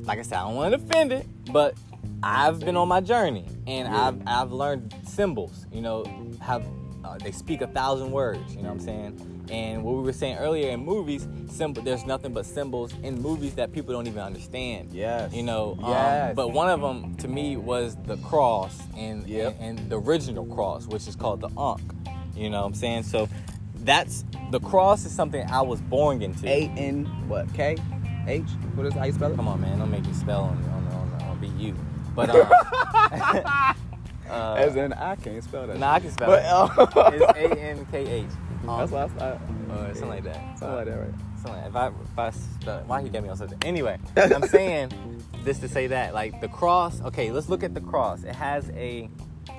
like I said, I don't want to offend it, but I've been on my journey and. I've I've learned symbols. You know, have uh, they speak a thousand words. You know what I'm saying? And what we were saying earlier in movies, symbol. There's nothing but symbols in movies that people don't even understand. Yes. You know. um, Yes. but one of them to me was the cross and, Yep. and and the original cross, which is called the Ankh. You know what I'm saying? So that's the cross is something I was born into. A N what K H? What is how you spell it? Come on, man! Don't make me spell on on on, on BU. But um, uh, As in I can't spell that. nah, I can spell But, it. uh, It's A N K H. That's what I thought. Uh, something like that. Something like that, right? Something like if I if I spell, why he got me on something? Anyway, I'm saying this to say that like the cross. Okay, let's look at the cross. It has a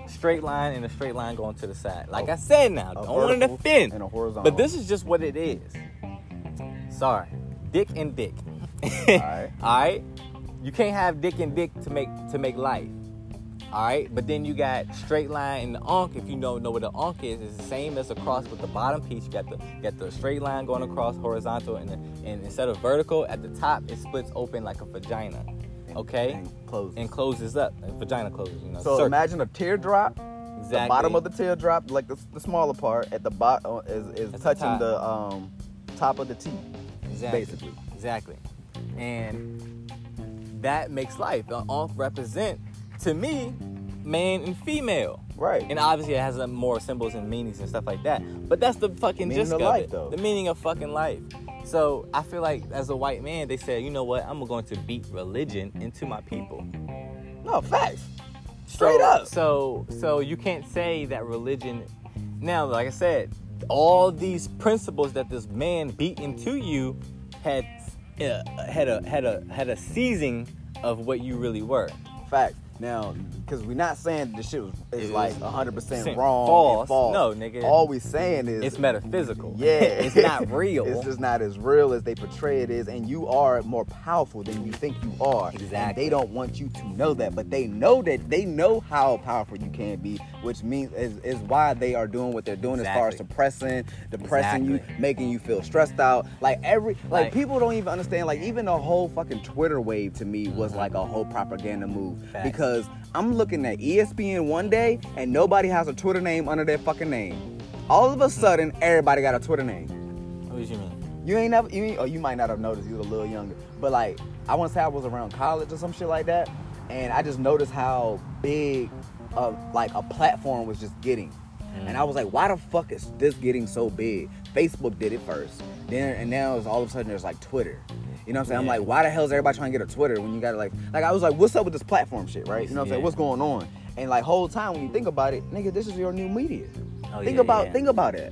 straight line and a straight line going to the side. Like I said, now don't want to vertical defend, and a horizontal. but this is just what it is. Sorry, dick and dick. Alright. All right. You can't have dick and dick to make to make life. All right, but then you got straight line and the Ankh. If you know know what the Ankh is, it's the same as a cross with the bottom piece. You got the you got the straight line going across horizontal, and, the, and instead of vertical at the top, it splits open like a vagina. Okay, And close. and closes up. And vagina closes. You know. so circle. imagine a teardrop. exactly. The bottom of the teardrop, like the, the smaller part, at the bottom is, is the touching top. the um top of the T. exactly. basically. Exactly. And that makes life. The Ankh represent to me man and female. Right. And obviously it has uh, more symbols and meanings and stuff like that. But that's the fucking Meaning gist of life, it. though. The meaning of fucking life. So I feel like as a white man, they said, you know what, I'm going to beat religion into my people. no facts. Straight so, up. So so you can't say that religion now, like I said, all these principles that this man beat into you had Uh, had a had a had a seizing of what you really were. Fact. Now, because we're not saying the shit was, is like is 100% wrong. false. and false. No, nigga. All we saying is It's metaphysical. Yeah, it's not real. it's just not as real as they portray it is, and you are more powerful than you think you are. And Exactly. they don't want you to know that, but they know that they know how powerful you can be, which means is, is why they are doing what they're doing as far as suppressing, depressing you, making you feel stressed out. Like every like, Like- people don't even understand. Like even the whole fucking Twitter wave to me was mm-hmm. like a whole propaganda move Facts. because I'm looking at ESPN one day and nobody has a Twitter name under their fucking name. All of a sudden, everybody got a Twitter name. What do you mean? You ain't never, you ain't, or you might not have noticed. You was a little younger, but like I want to say I was around college or some shit like that, and I just noticed how big, of like a platform was just getting, and I was like, why the fuck is this getting so big? Facebook did it first, then and now it's all of a sudden there's like Twitter. You know what I'm saying? I'm like, why the hell is everybody trying to get a Twitter when you got like, like I was like, what's up with this platform shit, right? You know what I'm saying? What's going on? And like whole time when you think about it, nigga, this is your new media. Oh, think yeah, about yeah. think about it.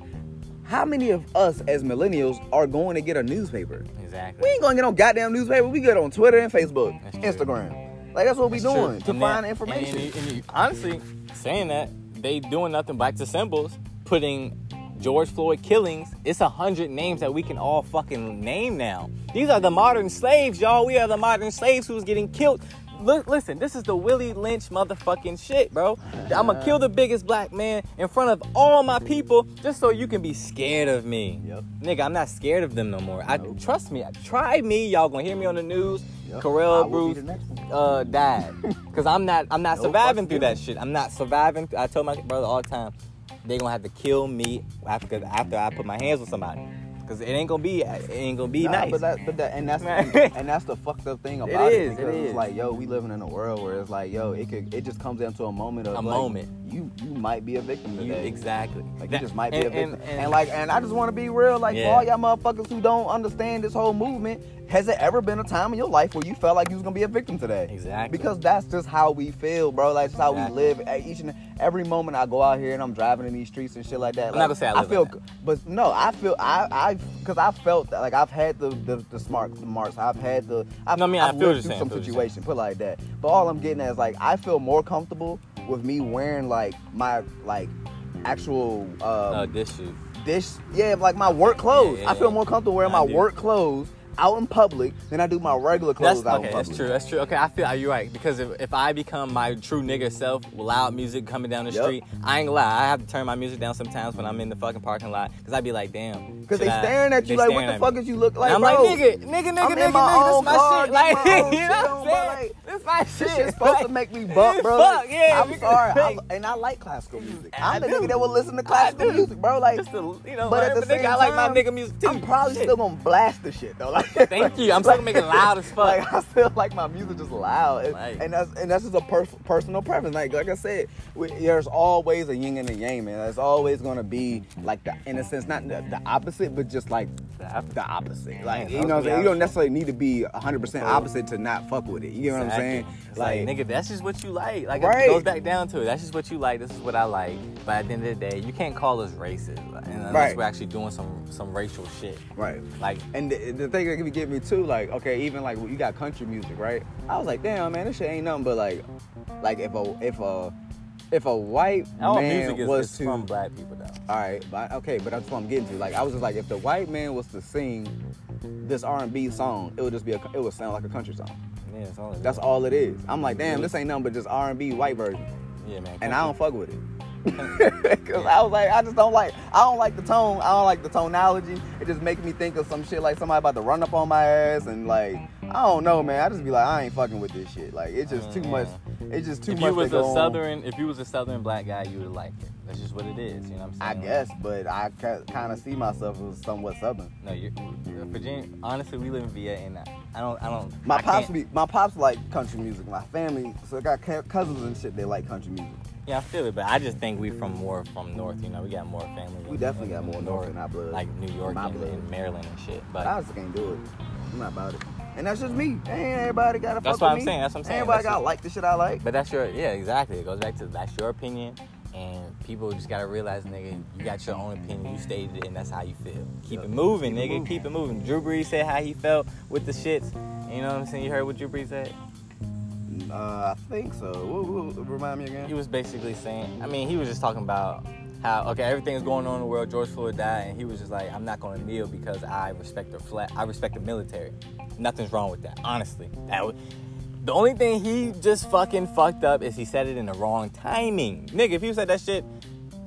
How many of us as millennials are going to get a newspaper? Exactly. We ain't gonna get no goddamn newspaper. We get on Twitter and Facebook, That's true. Instagram. Like that's what we That's true. doing to And find that- information. And, and, honestly, saying that they doing nothing back to symbols, putting George Floyd killings. It's a hundred names that we can all fucking name now. These are the modern slaves, y'all. We are the modern slaves who's getting killed. Look, listen, this is the Willie Lynch motherfucking shit, bro. I'm gonna kill the biggest black man in front of all my people just so you can be scared of me. Yep. Nigga, I'm not scared of them no more. I Nope. trust me. Try me. Y'all gonna hear me on the news. Yep. I Karel will be Bruce the next one. uh, died because I'm not I'm not No surviving through that shit. I'm not surviving. I told my brother all the time, they gonna have to kill me after after I put my hands on somebody because it ain't gonna be it ain't gonna be Nah, nice. But that, but that, and that's and that's the fucked up thing about it, is, it because is. it's like, yo, we living in a world where it's like, yo, it could, it just comes down to a moment of A like, moment. You, you might be a victim You- today. exactly. Like That- you just might be and, a victim. and- And, and- like, and I just want to be real, like Yeah. for all y'all motherfuckers who don't understand this whole movement, has it ever been a time in your life where you felt like you was gonna be a victim today? Exactly. Because that's just how we feel, bro. Like that's how we live. At Each and every moment I go out here and I'm driving in these streets and shit like that. I'm like, not gonna say I live feel, like but no, I feel I I because I felt that, like I've had the the, the smart the marks. I've had the I've, No, I mean, I I've feel lived through some saying, I feel what you're situation, put like that. But all I'm getting at is like I feel more comfortable with me wearing like my like actual um, Uh, this this yeah like my work clothes. Yeah, yeah, I feel more comfortable wearing I my do. work clothes out in public than I do my regular clothes That's out okay. in That's true. That's true. Okay, I feel are you're right because if, if I become my true nigga self, loud music coming down the Yep. street, I ain't gonna lie. I have to turn my music down sometimes when I'm in the fucking parking lot because I'd be like, damn. Because they I- staring at you like, what the fuck is you look like, and I'm bro? like, nigga, nigga, nigga, I'm nigga, in my nigga, own this my car, shit. Like, my own you know what I'm saying? like, This my shit. This shit's supposed to make me bump, bro. Fuck, yeah. I'm sorry, I, and I like classical music. I'm the do. nigga that will listen to classical music, bro. Like, Just you know, but at the nigga, same I like my nigga music too. I'm probably still gonna blast the shit though. Like, Thank you. I'm still make it loud as fuck. Like I feel like my music just loud, and, Right. and that's and that's just a per- personal preference. Like like I said, we, there's always a yin and a yang, man. There's always gonna be like the in a sense not the, the opposite, but just like The opposite. Like you know, what I'm saying? you don't necessarily need to be 100 percent opposite to not fuck with it. You know what I'm saying? It's like, nigga, that's just what you like. Like Right. it goes back down to it. That's just what you like. This is what I like. But at the end of the day, you can't call us racist, unless Right. we're actually doing some some racial shit. right. Like And the, the thing that can get me too, like, okay, even like you got country music, right? I was like, damn, man, this shit ain't nothing but like, like if a if a if a white all man is, was is to from black people though. All right, but okay, but that's what I'm getting to. Like, I was just like, if the white man was to sing this R&B song, it would just be a, it would sound like a country song. Yeah, it's all That's all it is. I'm like, damn, this ain't nothing but just R&B white version, Yeah, man. and I don't fuck with it. Cause I was like, I just don't like, I don't like the tone. I don't like the tonality. It just makes me think of some shit like somebody about to run up on my ass, and like, I don't know, man. I just be like, I ain't fucking with this shit. Like, it's just too Mm, much. It's just too if much. you was a go on. southern, if you was a southern black guy, you would like it. That's just what it is. You know what I'm saying? I guess, but I kind of see myself as somewhat southern. No, you're, you're Virginia. Honestly, we live in VA, and I, I don't, I don't. My I pops be, my pops like country music. My family, so I got cousins and shit. They like country music. Yeah, I feel it, but I just think we from more from north. You know, we got more family. We definitely got more north in our blood. like New York and, and Maryland and shit. But I just can't do it. I'm not about it. And that's just me. Ain't everybody got to That's fuck what with I'm me. saying, that's what I'm saying. Everybody got to like the shit I like. but that's your yeah exactly. It goes back to that's your opinion, and people just gotta realize, nigga, you got your own opinion. You stated it, and that's how you feel. Keep it moving, Keep nigga. moving. Keep it moving. Drew Brees said how he felt with the shits. You know what I'm saying? You heard what Drew Brees said? Uh, I think so. What, what, remind me again. He was basically saying, I mean, he was just talking about how okay, everything's going on in the world. George Floyd died, and he was just like, I'm not going to kneel because I respect the flat. I respect the military. Nothing's wrong with that, honestly. That the only thing he just fucking fucked up is he said it in the wrong timing. Nigga, if you said that shit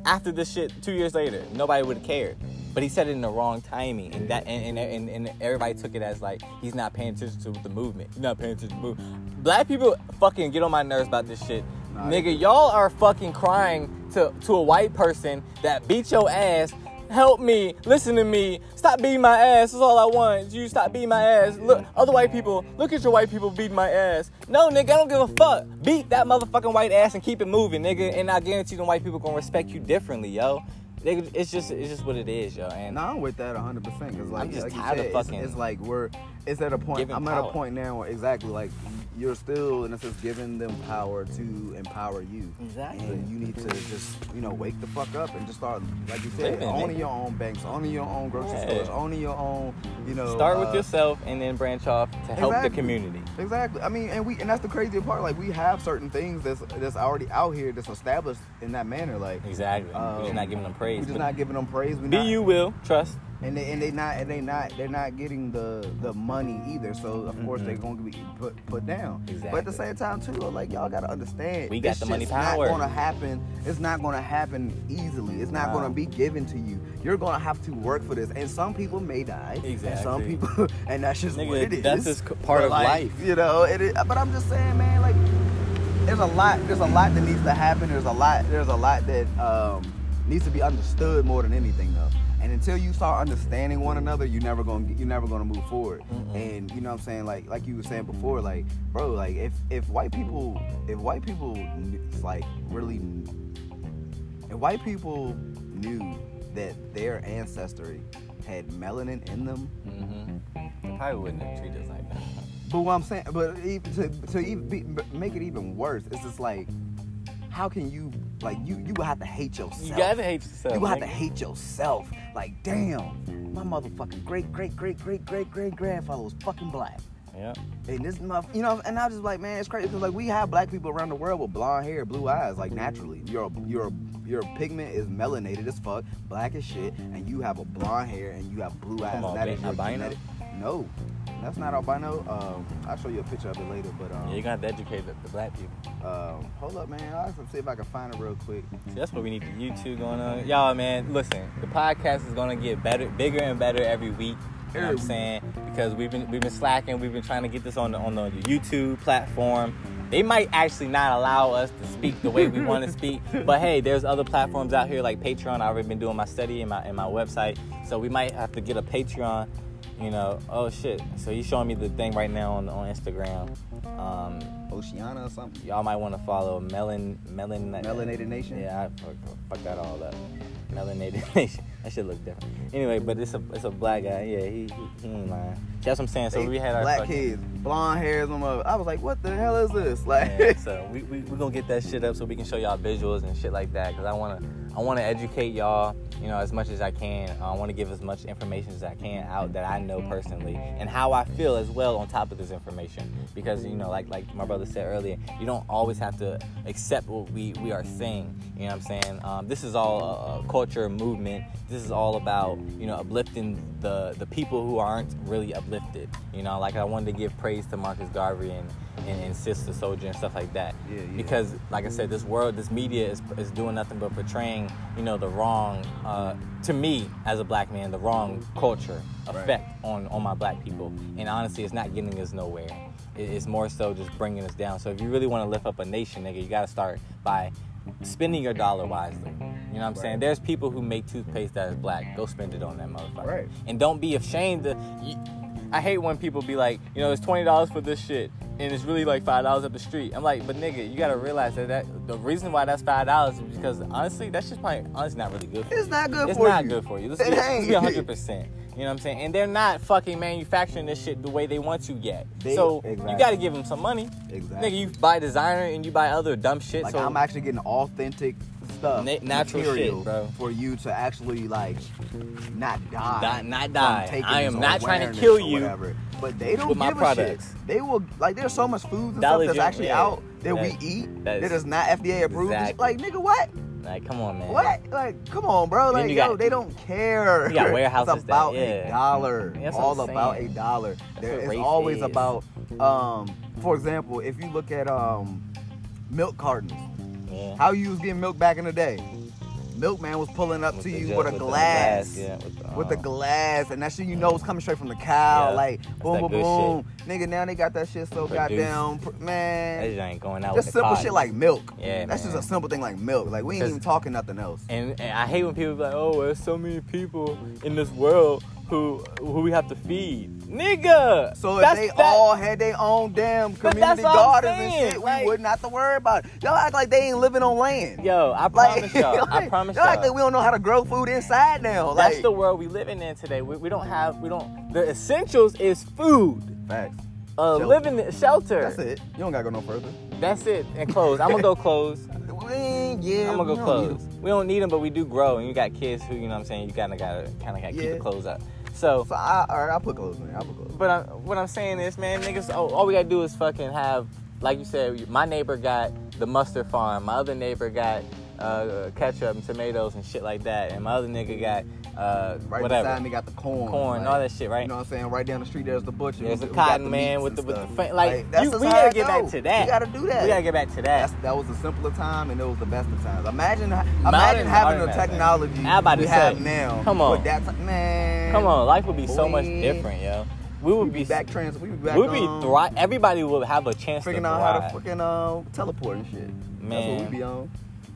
after this shit two years later, nobody would have cared. But he said it in the wrong timing, and that and, and, and, and everybody took it as like he's not paying attention to the movement. He's not paying attention to the movement. Black people fucking get on my nerves about this shit. Nah, Nigga, y'all are fucking crying to, to a white person that beat your ass. Help me, listen to me, stop beating my ass. That's all I want. You stop beating my ass. Look, other white people, look at your white people beating my ass. No, nigga, I don't give a fuck. Beat that motherfucking white ass and keep it moving, nigga. And I guarantee them white people gonna respect you differently, yo. Nigga, it's just it's just what it is, yo. And No, I'm with that 100 percent because like, I'm just like tired of said, it's- fucking it's, like we're it's at a point. I'm at a point now where exactly like you're still in a sense giving them power to empower you. Exactly. And you need to just you know wake the fuck up and just start like you said Living, owning your own banks, owning your own grocery Yeah. stores, owning your own you know. start with uh, yourself and then branch off to help the community. Exactly. I mean, and we and that's the crazy part. Like we have certain things that's that's already out here that's established in that manner. Like Exactly. We're um, just not giving them praise. We're just not giving them praise. We be not, you will trust. And they and they not and they not they're not getting the the money either. So of course Mhm. they're going to be put put down. But at the same time too, like y'all got to understand, We got the money power. Not going to happen. It's not going to happen easily. It's not going to be given to you. You're going to have to work for this. And some people may die. Exactly. And some people, and that's just Nigga, what it is. that's just part But, of like, life. You know, it is, but I'm just saying, man, like there's a lot there's a lot that needs to happen there's a lot there's a lot that um, needs to be understood more than anything though until you start understanding one another you're never gonna you're never gonna move forward Mm-mm. and you know what i'm saying like like you were saying before like bro like if if white people if white people like really if white people knew that their ancestry had melanin in them. Mm-hmm. They probably wouldn't have treated us like that. But what I'm saying, but even to to even be, make it even worse, it's just like, how can you like you you would have to hate yourself. You gotta hate yourself. You would have to hate yourself. Like, damn, my motherfucking great great great great great great grandfather was fucking black. Yeah. And this, motherf- you know, and I was just like, man, it's crazy because like we have black people around the world with blonde hair, blue eyes, like naturally. Your your your pigment is melanated as fuck, black as shit, and you have a blonde hair and you have blue eyes. Come on, that man, is your genetic- No, that's not albino. Um, I'll show you a picture of it later, but um, Yeah, you're gonna have to educate the, the black people. um, hold up, man. I'll see if I can find it real quick. See, that's what we need the YouTube going on. Y'all, man, listen, the podcast is gonna get better, bigger and better every week. You know what I'm saying? Because we've been we've been slacking. We've been trying to get this on the on the YouTube platform. They might actually not allow us to speak the way we want to speak, but hey, there's other platforms out here like Patreon. I've already been doing my study in my in my website, so we might have to get a Patreon. You know, oh shit. So he's showing me the thing right now on on Instagram. Um, Oceana or something. y'all might want to follow Melon Melon Melanated Nation. yeah, I fuck, fuck that all up. Melanated nation. That should look different. Anyway, but it's a it's a black guy. Yeah, he he, he ain't lying. That's what I'm saying. So They we had our black fucking- kids, blonde hairs my. I was like, what the hell is this? Like, Yeah, so we we we gonna get that shit up so we can show y'all visuals and shit like that. Cause I wanna I wanna educate y'all, you know, as much as I can. I wanna give as much information as I can out that I know personally and how I feel as well on top of this information. Because you know, like like my brother said earlier, you don't always have to accept what we we are saying. You know what I'm saying? Um, this is all a, a culture movement. This is all about you know uplifting the the people who aren't really uplifted. You know, like I wanted to give praise to Marcus Garvey and and, and Sister Souljah and stuff like that. Yeah, yeah. Because, like I said, this world, this media is, is doing nothing but portraying, you know, the wrong, uh, to me as a black man, the wrong culture effect on, on my black people. And honestly, it's not getting us nowhere. It- It's more so just bringing us down. So if you really want to lift up a nation, nigga, you got to start by spending your dollar wisely. You know what I'm saying? There's people who make toothpaste that is black. Go spend it on that motherfucker. Right. And don't be ashamed to. You, I hate when people be like, you know, it's twenty dollars for this shit, and it's really like five dollars up the street. I'm like, but nigga, you gotta realize that, that the reason why that's five dollars is because honestly, that's just probably honestly not really good for It's you. not good it's for not you. good for you. Let's It be, let's 100. percent You know what I'm saying? And they're not fucking manufacturing this shit the way they want to yet. They- so exactly. you gotta give them some money. Exactly. Nigga, you buy designer and you buy other dumb shit. Like so I'm actually getting authentic stuff, Na- natural material shit, bro. for you to actually like not die. Not- not die. I am not trying to kill you whatever. But they don't with my give a products. shit. They will like. There's so much food and Dollar stuff that's actually yeah. out that, we eat that that is- is not FDA approved. Exactly. Like nigga, what? like, come on, man. What? Like, come on, bro. Like, yo, got- they don't care. You got warehouses It's about that- yeah. a dollar. What All about a dollar. There is race always is. about, um, for example, if you look at um, milk cartons. Yeah. How you was getting milk back in the day? Milkman was pulling up With to you with a with the glass. yeah, with the, With the um, glass, and that shit you know is coming straight from the cow. Yeah, like boom, boom, boom. Nigga, now they got that shit so Produced. goddamn pr- That man. just ain't going out Just simple shit like milk. Yeah, That's man. just a simple thing like milk. Like we ain't even talking nothing else. And, and I hate when people be like, "Oh, there's so many people in this world who who we have to feed." Nigga. So if they that- all had their own damn community that's what I'm gardens and shit, like- we wouldn't have to worry about it. Y'all act like they ain't living on land. Yo, I Like, promise y'all. I promise y'all y'all. act like we don't know how to grow food inside now. that's like, the world we living in today. We, we don't have we don't. The essentials is food, facts. uh, Shelter. living shelter. That's it. You don't gotta go no further. That's it. And clothes. I'm gonna go clothes. Yeah, I'm gonna go clothes. We don't need them, but we do grow. And you got kids who, you know what I'm saying, you kinda gotta kinda gotta keep the clothes up. So, So I, all right, I'll put clothes in. I'll put clothes. but I, what I'm saying is, man, niggas, all, all we gotta do is fucking have, like you said, my neighbor got the mustard farm. My other neighbor got uh, ketchup and tomatoes and shit like that. And my other nigga got uh, Right whatever. beside me got the corn. Corn, all that shit, right? You know what I'm saying? Right down the street, there's the butcher. There's a got cotton the man with the with the fa- like, that's you, we gotta get back to that. We gotta do that. We gotta get back to that. That's, that was a simpler time, and it was the best of times. Imagine, Modern- imagine having the technology we say, have now. come on. that ti- man. Come on, life would be so much different, yo. We would be be back trans. We'd be back. We'd be thrive. Everybody would have a chance to Figuring out how to freaking uh, teleport and shit. That's what we be on.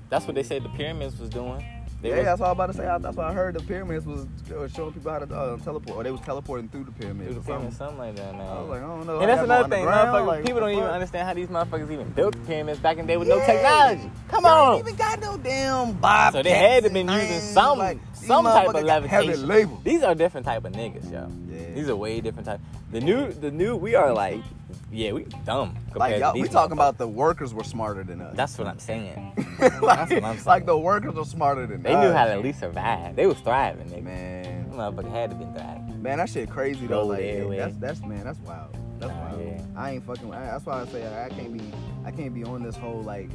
That's what they said the pyramids was doing. They yeah, was- that's what I was about to say. I- That's why I heard the pyramids was showing people how to uh, teleport, or they was teleporting through the pyramids. Through the or something. something like that, man. I was like, I don't know. and that's another thing, ground, like, people don't even understand how these motherfuckers even built the pyramids back in the day with no technology. Come on. ain't even got no damn bob. So they had to been using some some type of levitation. These are different type of niggas, yo. Yeah. These are way different type. The new, the new, we are like, yeah, we dumb. Like y'all, we talking about the workers were smarter than us. That's what I'm saying. like, what I'm saying. like the workers are smarter than They us. knew how to at least survive. They was thriving, nigga. Man, Motherfucker had to been thriving. man, that shit crazy though. Go Like, yeah, that's man. that's man, that's wild. That's Nah, wild. yeah. I ain't fucking. I, that's why I say I, I can't be. I can't be on this whole like.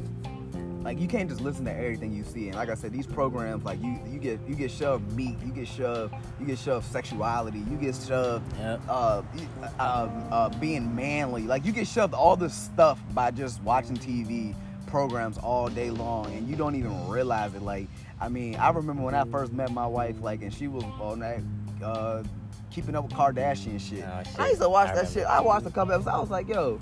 Like you can't just listen to everything you see, and like I said, these programs, like you, you get, you get shoved meat, you get shoved, you get shoved sexuality, you get shoved Yep. uh, uh, uh, being manly. Like you get shoved all this stuff by just watching TV programs all day long, and you don't even realize it. Like, I mean, I remember when I first met my wife, like, and she was on that. Uh, Keeping up with Kardashian shit. Oh, shit. I used to watch I that remember shit. I watched a couple episodes. I was like, yo,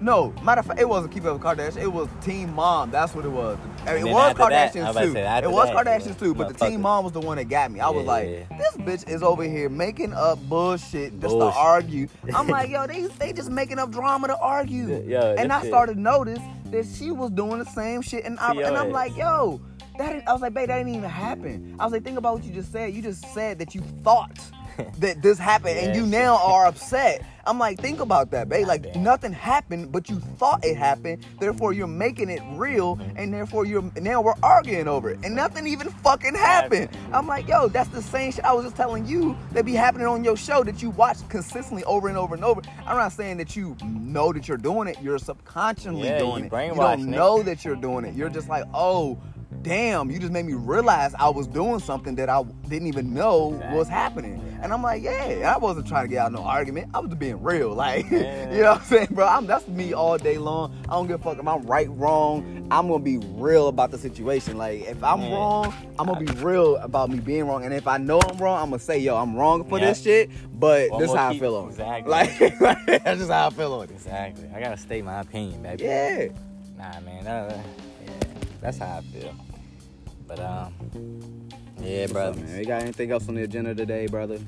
no. Matter of fact, it wasn't Keeping Up with Kardashian. It was Teen Mom. That's what it was. I mean, And it was after that, Kardashians too. say, It was that, Kardashians too. But the Teen. Mom was the one that got me. I was Yeah, like, yeah. this bitch is over here making up bullshit just Bullshit. to argue. I'm like, yo, they they just making up drama to argue. Yo, and I started to notice that she was doing the same shit, and, I, and I'm like, yo. That I was like, babe, that didn't even happen. I was like, think about what you just said. You just said that you thought that this happened, and you now are upset. I'm like, think about that, babe. Like nothing happened, but you thought it happened. Therefore, you're making it real, Mm-hmm. and therefore you're now we're arguing over it, and nothing even fucking happened. I'm like, yo, that's the same shit I was just telling you that be happening on your show that you watch consistently over and over and over. I'm not saying that you know that you're doing it. You're subconsciously Yeah, doing you it. You don't know that you're doing it. You're just like, oh. Damn, you just made me realize I was doing something that I didn't even know Exactly. was happening. And I'm like, yeah, I wasn't trying to get out no argument. I was just being real. Like, Yeah. you know what I'm saying, bro? I'm, that's me all day long. I don't give a fuck if I'm right, wrong. I'm gonna be real about the situation. Like, if I'm Yeah. wrong, I'm gonna be real about me being wrong. And if I know I'm wrong, I'm gonna say, yo, I'm wrong for Yeah. this shit. But this is how I feel on it. exactly. Like, that's just how I feel on it. Exactly. I gotta state my opinion, baby. Yeah. Nah, man. Yeah, that's how I feel. But um, yeah, brother. You got anything else on the agenda today, brother?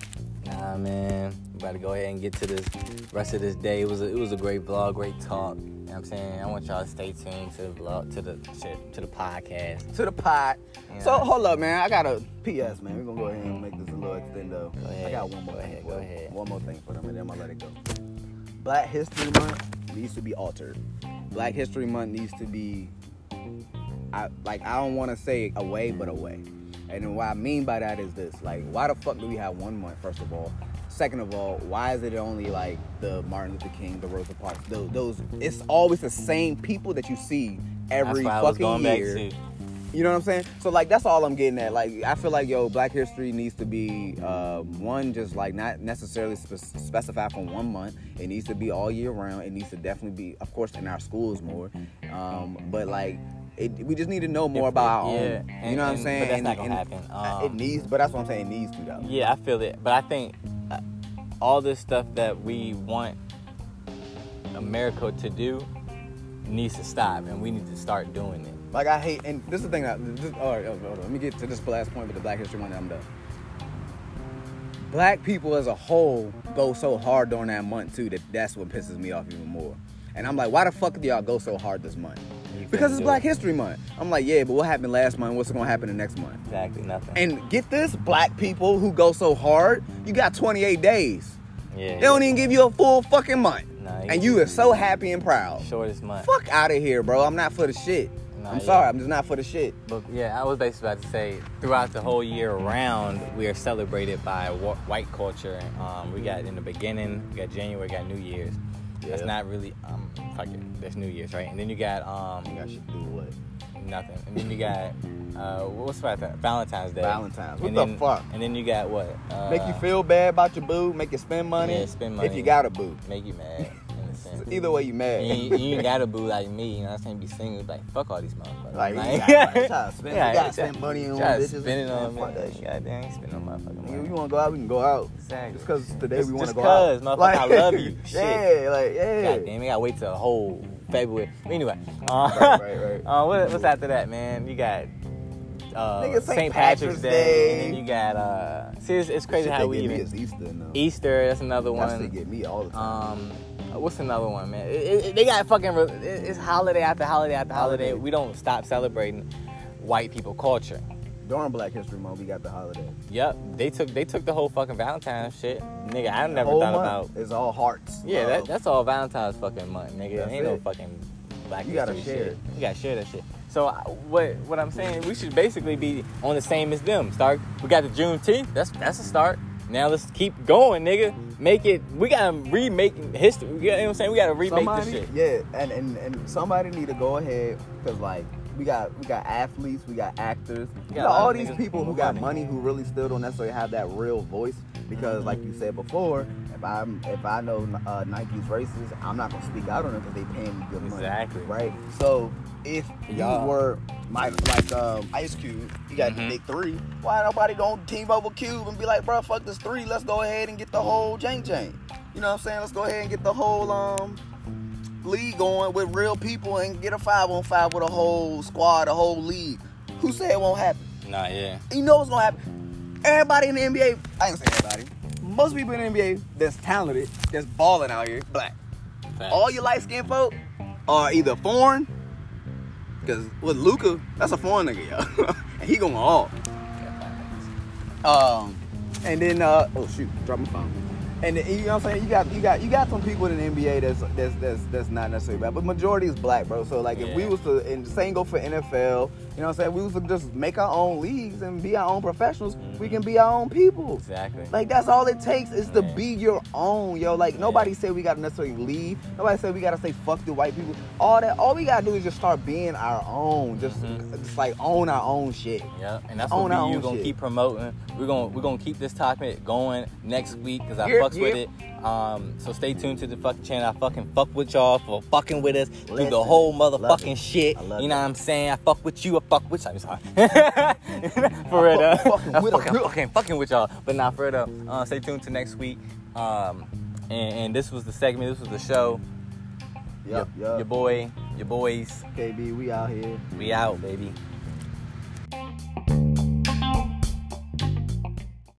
Nah, man. We about to go ahead and get to this rest of this day. It was a, it was a great vlog, great talk. You know what I'm saying? I want y'all to stay tuned to the vlog, to the shit, to the podcast. To the. Yeah. So hold up, man. I got a PS, man. We're gonna go ahead and make this a little extendo. Go I got one more Go thing. ahead, for go ahead. One more thing for them, and then I'm gonna let it go. Black History Month needs to be altered. Black History Month needs to be, I like. I don't want to say away, but away. And then what I mean by that is this: like, why the fuck do we have one month? First of all. Second of all, why is it only like the Martin Luther King, the Rosa Parks? Those, those it's always the same people that you see every that's why I was fucking going year. back to. You know what I'm saying? So like that's all I'm getting at. Like I feel like yo, Black History needs to be uh, one just like not necessarily spe- specified for one month. It needs to be all year round. It needs to definitely be, of course, in our schools more. Um, but like. It, we just need to know more If- about our yeah, own. You and- know what I'm saying? but that's And- not gonna happen. I- it Um, needs, but that's what I'm saying. It needs to though. Yeah, I feel it, but I think uh, all this stuff that we want America to do needs to stop, and we need to start doing it. Like I hate, and this is the thing that. This, all right, hold on, let me get to this last point with the Black History Month. I'm done. Black people as a whole go so hard during that month too that that's what pisses me off even more. And I'm like, why the fuck do y'all go so hard this month? Because it's Black it. History Month. I'm like, yeah, but what happened last month? What's gonna happen the next month? Exactly, nothing. And get this, black people who go so hard, you got 28 days. yeah, They don't even give you a full fucking month. Nah, And you are so happy and proud. shortest month. Fuck out of here, bro. I'm not for the shit. Nah, I'm yeah. sorry, I'm just not for the shit. But yeah, I was basically about to say, throughout the whole year round, we are celebrated by wh- white culture. Um, we got in the beginning, we got January, we got New Year's. That's not really um, That's New Year's, right? And then you got um, You got shit do what? nothing. And then you got uh, what's about that? Valentine's Day. Valentine's. What And the then- fuck? And then you got what? Uh, Make you feel bad about your boo, make you spend money. Yeah, spend money. If you got a boo. Make you mad. Either way, you mad. You, you ain't got a boo like me, you know what I'm saying? Be single, like, fuck all these motherfuckers. Like, Like, gotta- you gotta spend- you gotta spend money on bitches. spend it on man. that shit. Goddamn, ain't spend no motherfucking money. you wanna go out, we can go out. Exactly. Just cause today Just- we wanna just go 'cause, out. motherfucker, I love you. Shit. Yeah, like, yeah. God damn, I gotta wait till the whole February. Anyway, uh, Right, right, right. uh, what, what's after that, man? You got uh, St. Patrick's, Day, and then you got uh, see, it's, it's crazy how we even Easter now. Easter. That's another one. get me all the time. Um, what's another one, man? It, it- they got fucking. re- It's holiday after holiday after holiday. Holiday. We don't stop celebrating white people culture. During Black History Month, we got the holiday. Yep, they took they took the whole fucking Valentine's shit, nigga. I never thought month about. It's all hearts. Yeah, that, that's all Valentine's fucking month, nigga. That's Ain't no fucking black You gotta history share shit. it. You gotta share that shit. So what what I'm saying, we should basically be on the same as them. Start. We got the Juneteenth. That's that's a start. Now let's keep going, nigga. Make it. We gotta remake history. You know what I'm saying? We gotta remake somebody, this shit. Yeah, and, and and somebody need to go ahead because like we got we got athletes, we got actors, we got got all these people who got money. money who really still don't necessarily have that real voice. Because like you said before, if I'm if I know uh, Nike's racist, I'm not gonna speak out on it because they paying me good money. Exactly. Right. So if Y'all- you were like like um, Ice Cube, you got Mhm. the big three. Why nobody gonna team up with Cube and be like, bro, fuck this three. Let's go ahead and get the whole Jang Jang. You know what I'm saying? Let's go ahead and get the whole um league going with real people and get a five on five with a whole squad, a whole league. Who said it won't happen? Nah, yeah. You know what's gonna happen. Everybody in the NBA, I ain't say everybody. Most people in the NBA that's talented, that's balling out here, black. Facts. All your light skinned folk are either foreign, because with Luka, that's a foreign nigga, yo. and he going all. Um, and then uh, oh shoot, drop my phone. And you know what I'm saying? You got you got you got some people in the NBA that's that's that's that's not necessarily bad, but majority is black, bro. So like if we was to and same go for NFL, you know what I'm saying? We was to just make our own leagues and be our own professionals, we can be our own people. Exactly. Like that's all it takes is to be your own, yo. Like nobody said we gotta necessarily leave. Nobody said we gotta say fuck the white people. All that, all we gotta do is just start being our own. Just, Mhm. just like own our own shit. Yeah, and that's Own what we you gonna shit. keep promoting. We're gonna we're gonna keep this topic going next week because I Yeah, fucks with it. Um, so stay tuned to the fucking channel. I fucking fuck with y'all for fucking with us through the whole motherfucking it. shit. You know it. what I'm saying? I fuck with you. I fuck with. I'm sorry. for real, fuck- fucking I fucking, fucking fucking with y'all. But not for real. Uh, stay tuned to next week. Um, and, and this was the segment. This was the show. Yep, your, yep. your boy, your boys. KB, we out here. We out, baby.